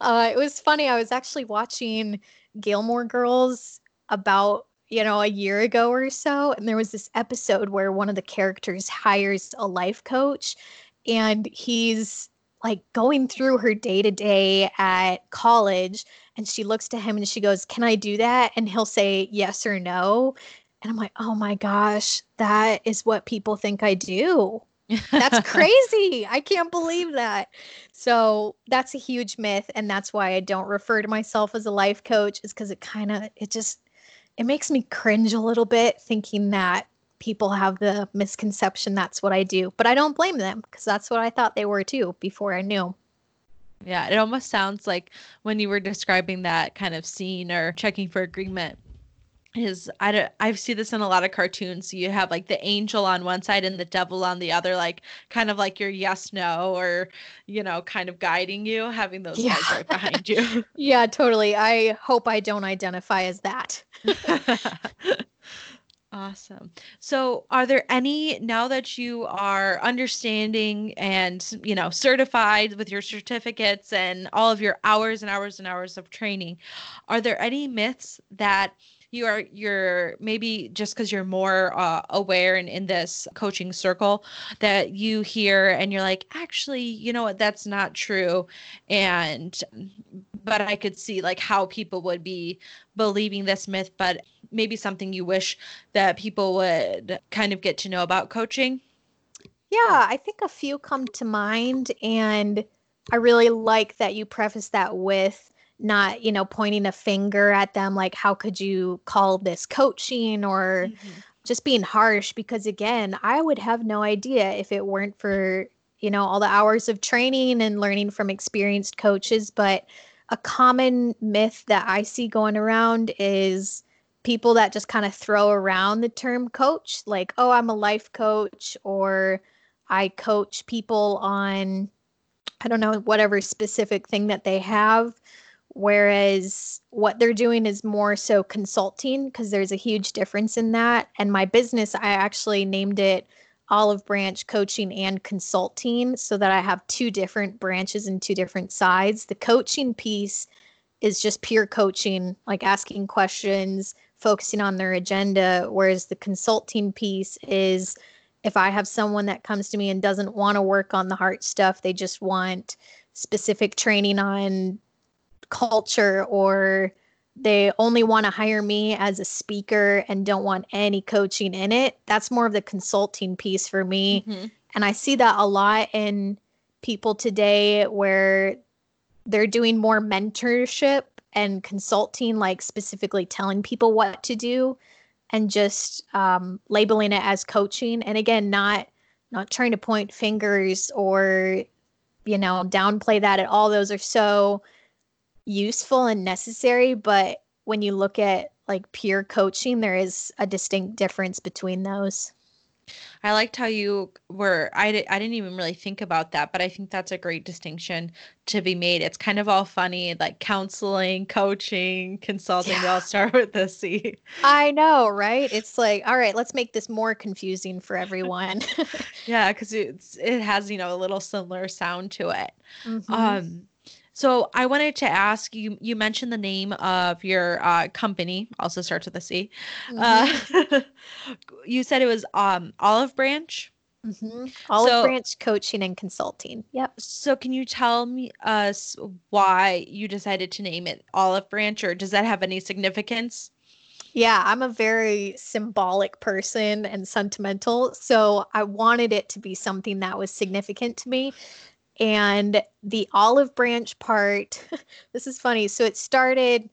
Speaker 2: uh, it was funny. I was actually watching Gilmore Girls about you know, a year ago or so. And there was this episode where one of the characters hires a life coach and he's like going through her day to day at college. And she looks to him and she goes, Can I do that? And he'll say yes or no. And I'm like, Oh my gosh, that is what people think I do. That's crazy. I can't believe that. So that's a huge myth. And that's why I don't refer to myself as a life coach, is because it kind of, it just, it makes me cringe a little bit thinking that people have the misconception that's what I do. But I don't blame them because that's what I thought they were too before I knew.
Speaker 1: Yeah, it almost sounds like when you were describing that kind of scene or checking for agreement is I don't I see this in a lot of cartoons. So you have like the angel on one side and the devil on the other, like kind of like your yes no or you know, kind of guiding you, having those yeah. guys right behind you.
Speaker 2: yeah, totally. I hope I don't identify as that.
Speaker 1: Awesome. So, are there any now that you are understanding and, you know, certified with your certificates and all of your hours and hours and hours of training, are there any myths that you are you're maybe just because you're more uh, aware and in this coaching circle that you hear and you're like actually you know what? That's not true. And but i could see like how people would be believing this myth but maybe something you wish that people would kind of get to know about coaching?
Speaker 2: Yeah i think a few come to mind and i really like that you preface that with not you know pointing a finger at them like how could you call this coaching or mm-hmm. just being harsh because again, I would have no idea if it weren't for, you know, all the hours of training and learning from experienced coaches, but a common myth that I see going around is people that just kind of throw around the term coach, like, oh, I'm a life coach, or I coach people on, I don't know, whatever specific thing that they have. Whereas what they're doing is more so consulting because there's a huge difference in that. And my business, I actually named it olive branch coaching and consulting so that I have two different branches and two different sides. The coaching piece is just pure coaching, like asking questions, focusing on their agenda, whereas the consulting piece is if I have someone that comes to me and doesn't want to work on the heart stuff, they just want specific training on culture or they only want to hire me as a speaker and don't want any coaching in it. That's more of the consulting piece for me. Mm-hmm. And I see that a lot in people today where they're doing more mentorship and consulting, like specifically telling people what to do and just um, labeling it as coaching. And again, not not trying to point fingers or you know downplay that at all. Those are so useful and necessary, but when you look at like peer coaching, there is a distinct difference between those.
Speaker 1: I liked how you were. I, di- I didn't even really think about that, but I think that's a great distinction to be made. It's kind of all funny, like counseling, coaching, consulting. Yeah. They all start with the C.
Speaker 2: I know, right? It's like, all right, let's make this more confusing for everyone.
Speaker 1: yeah, because it's it has you know a little similar sound to it. Mm-hmm. Um, so I wanted to ask you. You mentioned the name of your uh, company, also starts with a C. Mm-hmm. Uh, you said it was um, Olive Branch.
Speaker 2: Mm-hmm. Olive so, Branch Coaching and Consulting. Yep.
Speaker 1: So can you tell me us why you decided to name it Olive Branch, or does that have any significance?
Speaker 2: Yeah, I'm a very symbolic person and sentimental. So I wanted it to be something that was significant to me. And the olive branch part, this is funny. So it started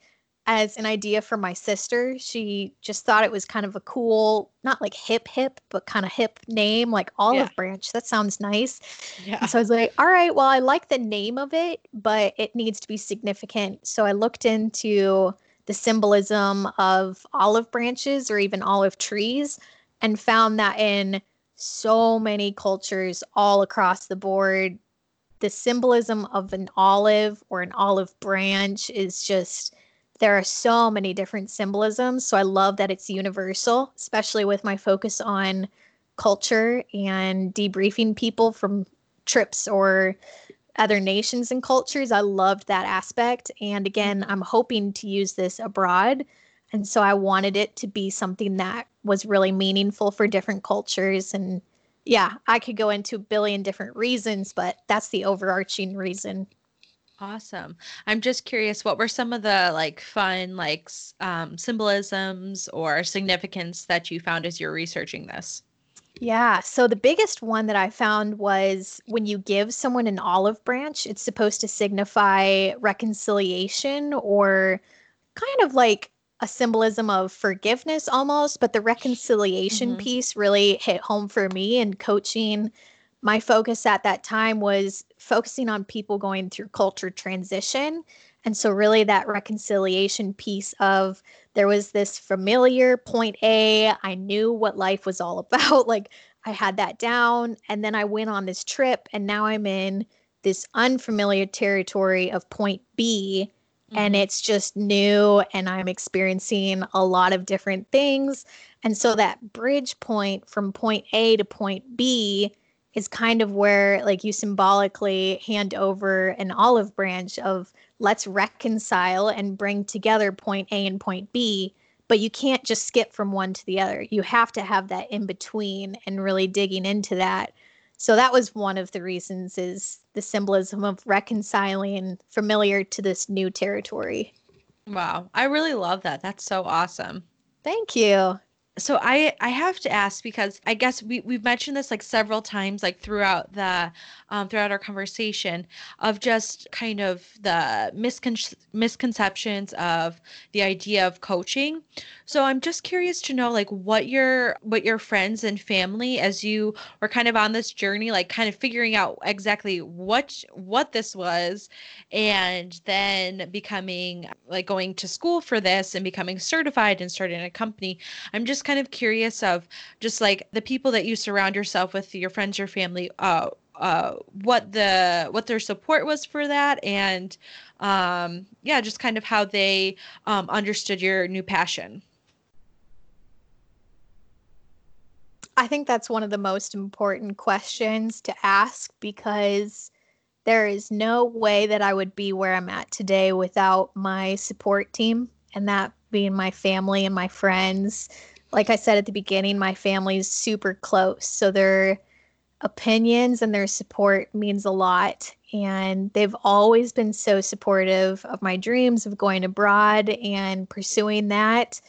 Speaker 2: as an idea for my sister. She just thought it was kind of a cool, not like hip hip, but kind of hip name, like olive yeah. branch. That sounds nice. Yeah. And so I was like, all right, well, I like the name of it, but it needs to be significant. So I looked into the symbolism of olive branches or even olive trees and found that in so many cultures all across the board the symbolism of an olive or an olive branch is just there are so many different symbolisms. So i love that it's universal especially with my focus on culture and debriefing people from trips or other nations and cultures. I loved that aspect. And again i'm hoping to use this abroad. And so i wanted it to be something that was really meaningful for different cultures and yeah, I could go into a billion different reasons, but that's the overarching reason.
Speaker 1: Awesome. I'm just curious, what were some of the like fun like um, symbolisms or significance that you found as you're researching this?
Speaker 2: Yeah. So the biggest one that I found was when you give someone an olive branch, it's supposed to signify reconciliation or kind of like a symbolism of forgiveness almost, but the reconciliation mm-hmm. piece really hit home for me and coaching. My focus at that time was focusing on people going through culture transition. And so, really, that reconciliation piece of there was this familiar point A, I knew what life was all about. Like, I had that down. And then I went on this trip, and now I'm in this unfamiliar territory of point B and mm-hmm. it's just new and I'm experiencing a lot of different things. And so that bridge point from point A to point B is kind of where like you symbolically hand over an olive branch of let's reconcile and bring together point A and point B, but you can't just skip from one to the other. You have to have that in between and really digging into that so that was one of the reasons is the symbolism of reconciling familiar to this new territory.
Speaker 1: Wow. I really love that. That's so awesome.
Speaker 2: Thank you
Speaker 1: so I I have to ask because I guess we we've mentioned this like several times like throughout the um, throughout our conversation of just kind of the miscon- misconceptions of the idea of coaching. So I'm just curious to know like what your what your friends and family as you were kind of on this journey like kind of figuring out exactly what what this was and then becoming like going to school for this and becoming certified and starting a company. I'm just kind of curious of just like the people that you surround yourself with, your friends, your family, uh, uh, what the what their support was for that, and um, yeah, just kind of how they um, understood your new passion.
Speaker 2: I think that's one of the most important questions to ask because there is no way that I would be where I'm at today without my support team and that being my family and my friends like I said at the beginning, my family is super close. So their opinions and their support means a lot. And they've always been so supportive of my dreams of going abroad and pursuing that.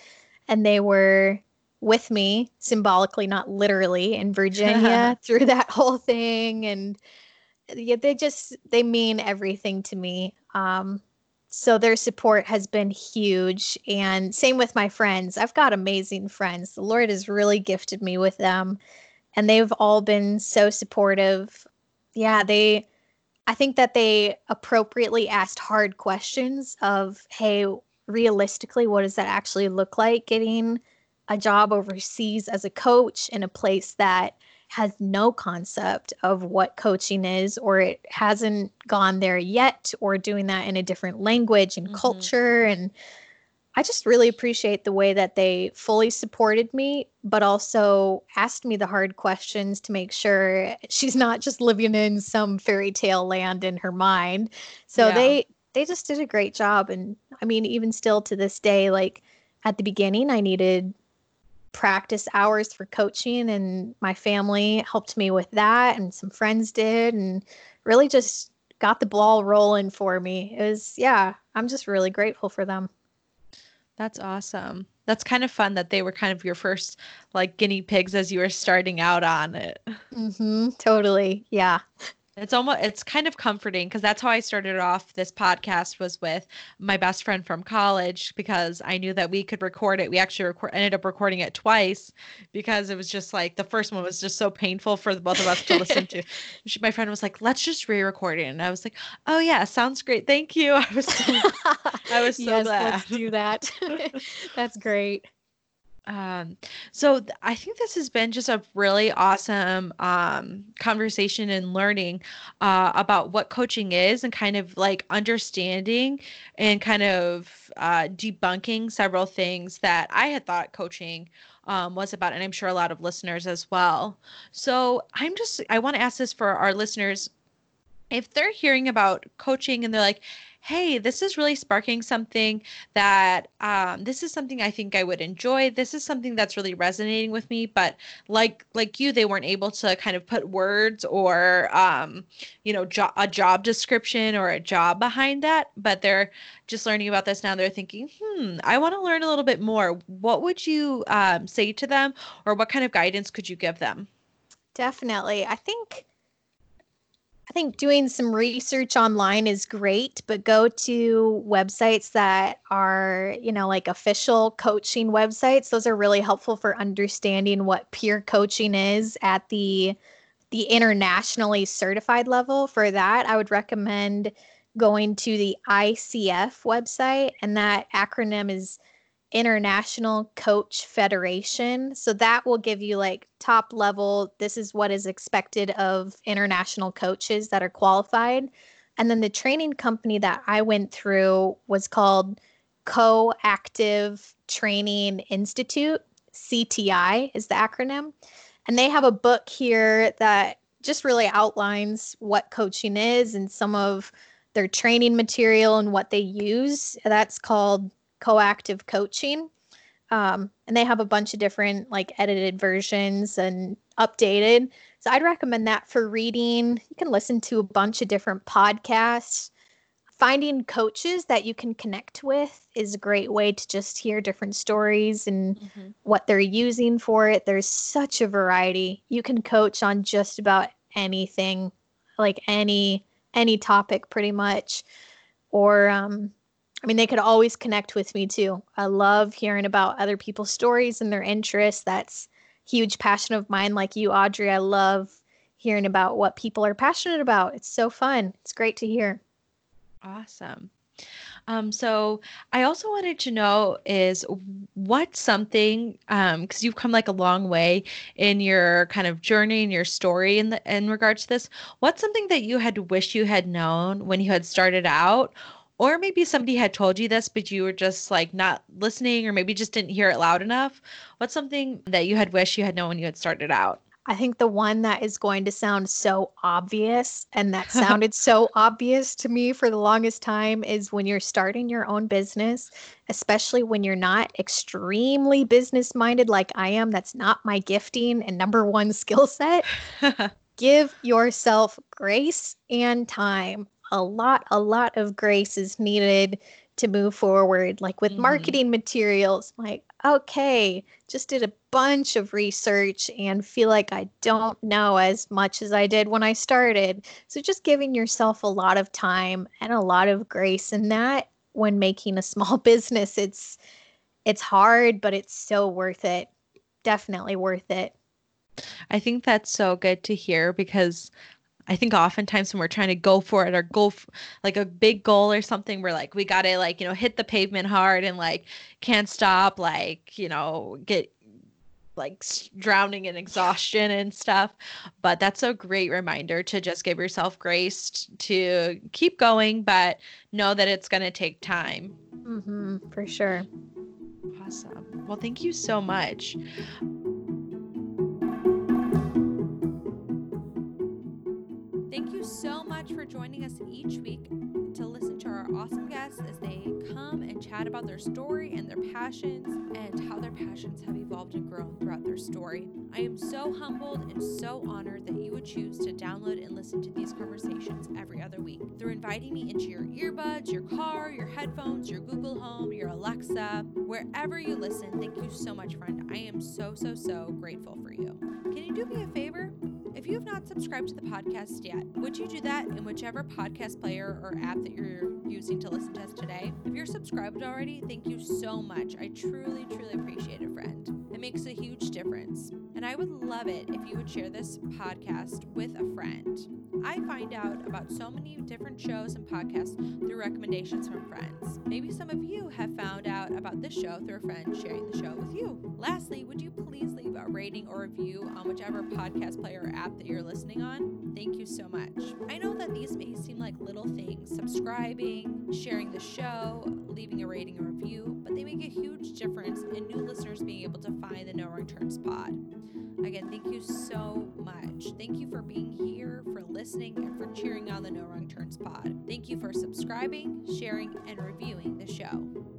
Speaker 2: And they were with me symbolically, not literally, in Virginia through that whole thing. And yeah, they just they mean everything to me. Um, so their support has been huge. And same with my friends. I've got amazing friends. The Lord has really gifted me with them. And they've all been so supportive. Yeah, they, I think that they appropriately asked hard questions of, hey, realistically, what does that actually look like getting a job overseas as a coach in a place that has no concept of what coaching is or it hasn't gone there yet or doing that in a different language and mm-hmm. culture and I just really appreciate the way that they fully supported me, but also asked me the hard questions to make sure she's not just living in some fairy tale land in her mind. So yeah. they they just did a great job and I mean even still to this day like at the beginning I needed practice hours for coaching and my family helped me with that and some friends did and really just got the ball rolling for me. It was yeah, I'm just really grateful for them.
Speaker 1: That's awesome. That's kind of fun that they were kind of your first like guinea pigs as you were starting out on it.
Speaker 2: Mhm. Totally. Yeah.
Speaker 1: It's almost it's kind of comforting because that's how I started off this podcast was with my best friend from college because I knew that we could record it. We actually record, ended up recording it twice because it was just like the first one was just so painful for the both of us to listen to. She, my friend was like, "Let's just re-record it," and I was like, "Oh yeah, sounds great. Thank you." I was so, I was so yes, glad.
Speaker 2: Let's do that. that's great.
Speaker 1: Um, so th- I think this has been just a really awesome um, conversation and learning uh, about what coaching is and kind of like understanding and kind of uh, debunking several things that I had thought coaching um, was about, and I'm sure a lot of listeners as well. So I'm just, I want to ask this for our listeners. If they're hearing about coaching and they're like, hey, this is really sparking something that um, this is something I think I would enjoy. This is something that's really resonating with me. But like like you, they weren't able to kind of put words or um, you know jo- a job description or a job behind that. But they're just learning about this now. They're thinking, hmm, I want to learn a little bit more. What would you um, say to them, or what kind of guidance could you give them?
Speaker 2: Definitely, I think I think doing some research online is great, but go to websites that are, you know, like official coaching websites. Those are really helpful for understanding what peer coaching is at the the internationally certified level. For that, I would recommend going to the ICF website and that acronym is International Coach Federation. So that will give you like top level, this is what is expected of international coaches that are qualified. And then the training company that I went through was called Coactive Training Institute. CTI is the acronym. And they have a book here that just really outlines what coaching is and some of their training material and what they use. That's called coactive coaching. Um, and they have a bunch of different like edited versions and updated. So I'd recommend that for reading. You can listen to a bunch of different podcasts. finding coaches that you can connect with is a great way to just hear different stories and mm-hmm. what they're using for it. There's such a variety. You can coach on just about anything, like any any topic pretty much. Or um I mean they could always connect with me too. I love hearing about other people's stories and their interests. That's huge passion of mine like you Audrey. I love hearing about what people are passionate about. It's so fun. It's great to hear.
Speaker 1: Awesome. Um, so I also wanted to know is what something um because you've come like a long way in your kind of journey and your story in the in regards to this. What's something that you had wished you had known when you had started out, or maybe somebody had told you this but you were just like not listening or maybe just didn't hear it loud enough. What's something that you had wished you had known when you had started out?
Speaker 2: I think the one that is going to sound so obvious and that sounded so obvious to me for the longest time is when you're starting your own business, especially when you're not extremely business minded like I am. That's not my gifting and number one skill set. Give yourself grace and time. A lot, a lot of grace is needed to move forward, like with mm-hmm. marketing materials. Like, okay, just did a bunch of research and feel like I don't know as much as I did when I started. So just giving yourself a lot of time and a lot of grace in that when making a small business, it's it's hard, but it's so worth it. Definitely worth it.
Speaker 1: I think that's so good to hear because I think oftentimes when we're trying to go for it or go f- like a big goal or something, we're like, we got to like, you know, hit the pavement hard and like can't stop, like, you know, get like drowning in exhaustion and stuff. But that's a great reminder to just give yourself grace to keep going, but know that it's going to take time.
Speaker 2: Mm-hmm, for sure.
Speaker 1: Awesome. Well, thank you so much. Joining us each week to listen to our awesome guests as they come and chat about their story and their passions and how their passions have evolved and grown throughout their story. I am so humbled and so honored that you would choose to download and listen to these conversations every other week. Through inviting me into your earbuds, your car, your headphones, your Google Home, your Alexa, wherever you listen, thank you so much, friend. I am so, so, so grateful for you. Can you do me a favor? If you have not subscribed to the podcast yet, would you do that in whichever podcast player or app that you're using to listen to us today? If you're subscribed already, thank you so much. I truly, truly appreciate it, friend. It makes a huge difference. And I would love it if you would share this podcast with a friend. I find out about so many different shows and podcasts through recommendations from friends. Maybe some of you have found out about this show through a friend sharing the show with you. Lastly, would you please leave a rating or review on whichever podcast player or app that you're listening on? Thank you so much. I know that these may seem like little things subscribing, sharing the show, leaving a rating or review, but they make a huge difference in new listeners being able to find the No Wrong Turns pod. Again, thank you so much. Thank you for being here, for listening, and for cheering on the No Wrong Turns pod. Thank you for subscribing, sharing, and reviewing the show.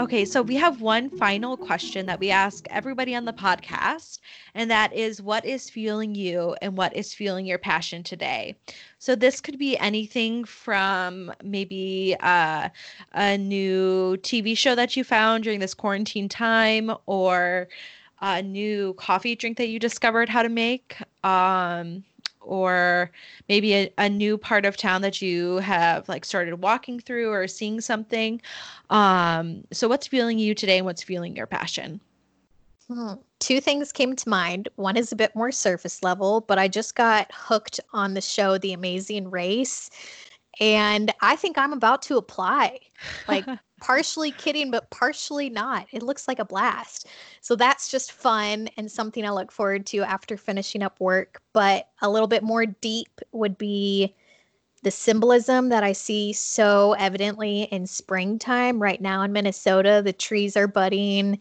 Speaker 1: Okay, so we have one final question that we ask everybody on the podcast, and that is what is fueling you and what is fueling your passion today? So this could be anything from maybe uh, a new TV show that you found during this quarantine time or a new coffee drink that you discovered how to make. Um, or maybe a, a new part of town that you have like started walking through or seeing something. Um, so what's fueling you today and what's fueling your passion?
Speaker 2: Hmm. Two things came to mind. One is a bit more surface level, but I just got hooked on the show The Amazing Race. And I think I'm about to apply. Like partially kidding, but partially not. It looks like a blast. So that's just fun and something I look forward to after finishing up work. But a little bit more deep would be the symbolism that I see so evidently in springtime right now in Minnesota. The trees are budding,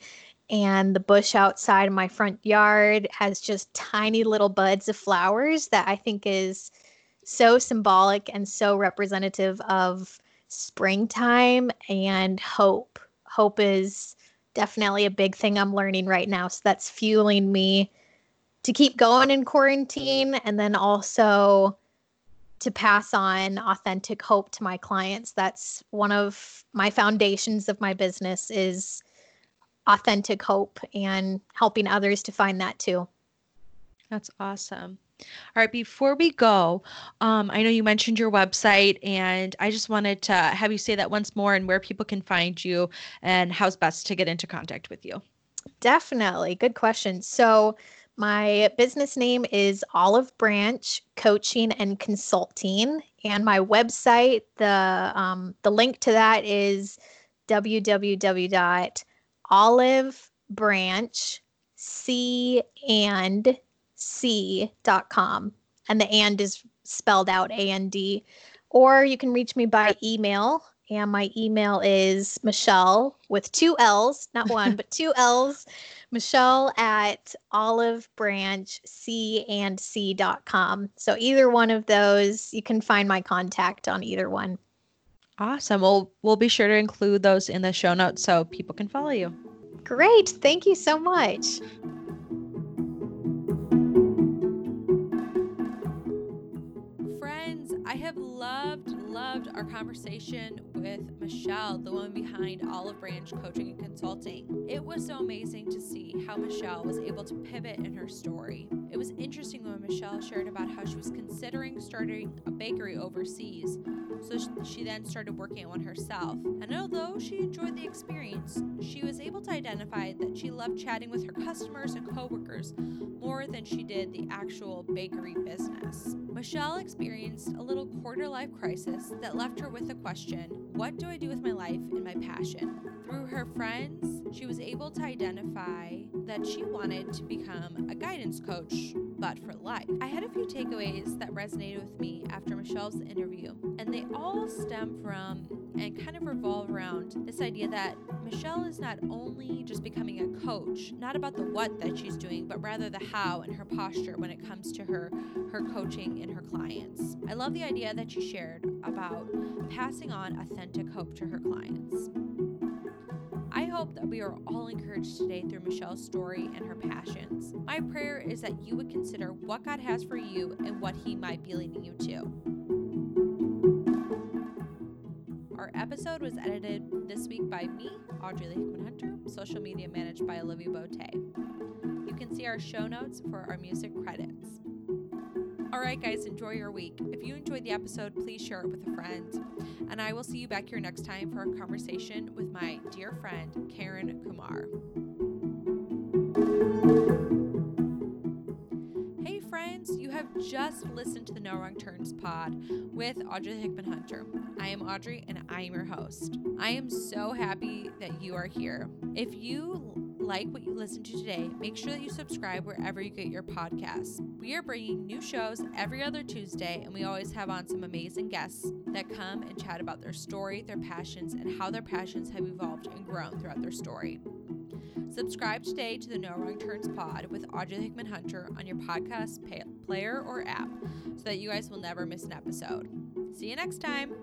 Speaker 2: and the bush outside my front yard has just tiny little buds of flowers that I think is so symbolic and so representative of springtime and hope. Hope is definitely a big thing I'm learning right now. So that's fueling me to keep going in quarantine and then also to pass on authentic hope to my clients. That's one of my foundations of my business is authentic hope and helping others to find that too.
Speaker 1: That's awesome. All right, before we go, um, I know you mentioned your website, and I just wanted to have you say that once more and where people can find you and how's best to get into contact with you.
Speaker 2: Definitely. Good question. So, my business name is Olive Branch Coaching and Consulting, and my website the um, the link to that is www.olivebranch and c.com and the and is spelled out A N D. Or you can reach me by email and my email is Michelle with two L's, not one, but two L's, Michelle at olive branch c and olivebranchcandc.com. So either one of those, you can find my contact on either one.
Speaker 1: Awesome. We'll we'll be sure to include those in the show notes so people can follow you.
Speaker 2: Great. Thank you so much.
Speaker 1: Conversation with Michelle, the woman behind Olive Branch Coaching and Consulting. It was so amazing to see how Michelle was able to pivot in her story. Michelle shared about how she was considering starting a bakery overseas. So she then started working at one herself. And although she enjoyed the experience, she was able to identify that she loved chatting with her customers and coworkers more than she did the actual bakery business. Michelle experienced a little quarter life crisis that left her with the question What do I do with my life and my passion? Through her friends, she was able to identify that she wanted to become a guidance coach, but for life. I had a few takeaways that resonated with me after Michelle's interview, and they all stem from and kind of revolve around this idea that Michelle is not only just becoming a coach, not about the what that she's doing, but rather the how and her posture when it comes to her her coaching and her clients. I love the idea that she shared about passing on authentic hope to her clients. I hope that we are all encouraged today through Michelle's story and her passions. My prayer is that you would consider what God has for you and what He might be leading you to. Our episode was edited this week by me, Audrey Hickman Hunter, social media managed by Olivia Bote. You can see our show notes for our music credits. All right, guys, enjoy your week. If you enjoyed the episode, please share it with a friend. And I will see you back here next time for a conversation with my dear friend, Karen Kumar. Hey, friends, you have just listened to the No Wrong Turns pod with Audrey Hickman Hunter. I am Audrey and I am your host. I am so happy that you are here. If you like what you listen to today, make sure that you subscribe wherever you get your podcasts. We are bringing new shows every other Tuesday, and we always have on some amazing guests that come and chat about their story, their passions, and how their passions have evolved and grown throughout their story. Subscribe today to the No Wrong Turns pod with Audrey Hickman Hunter on your podcast player or app so that you guys will never miss an episode. See you next time.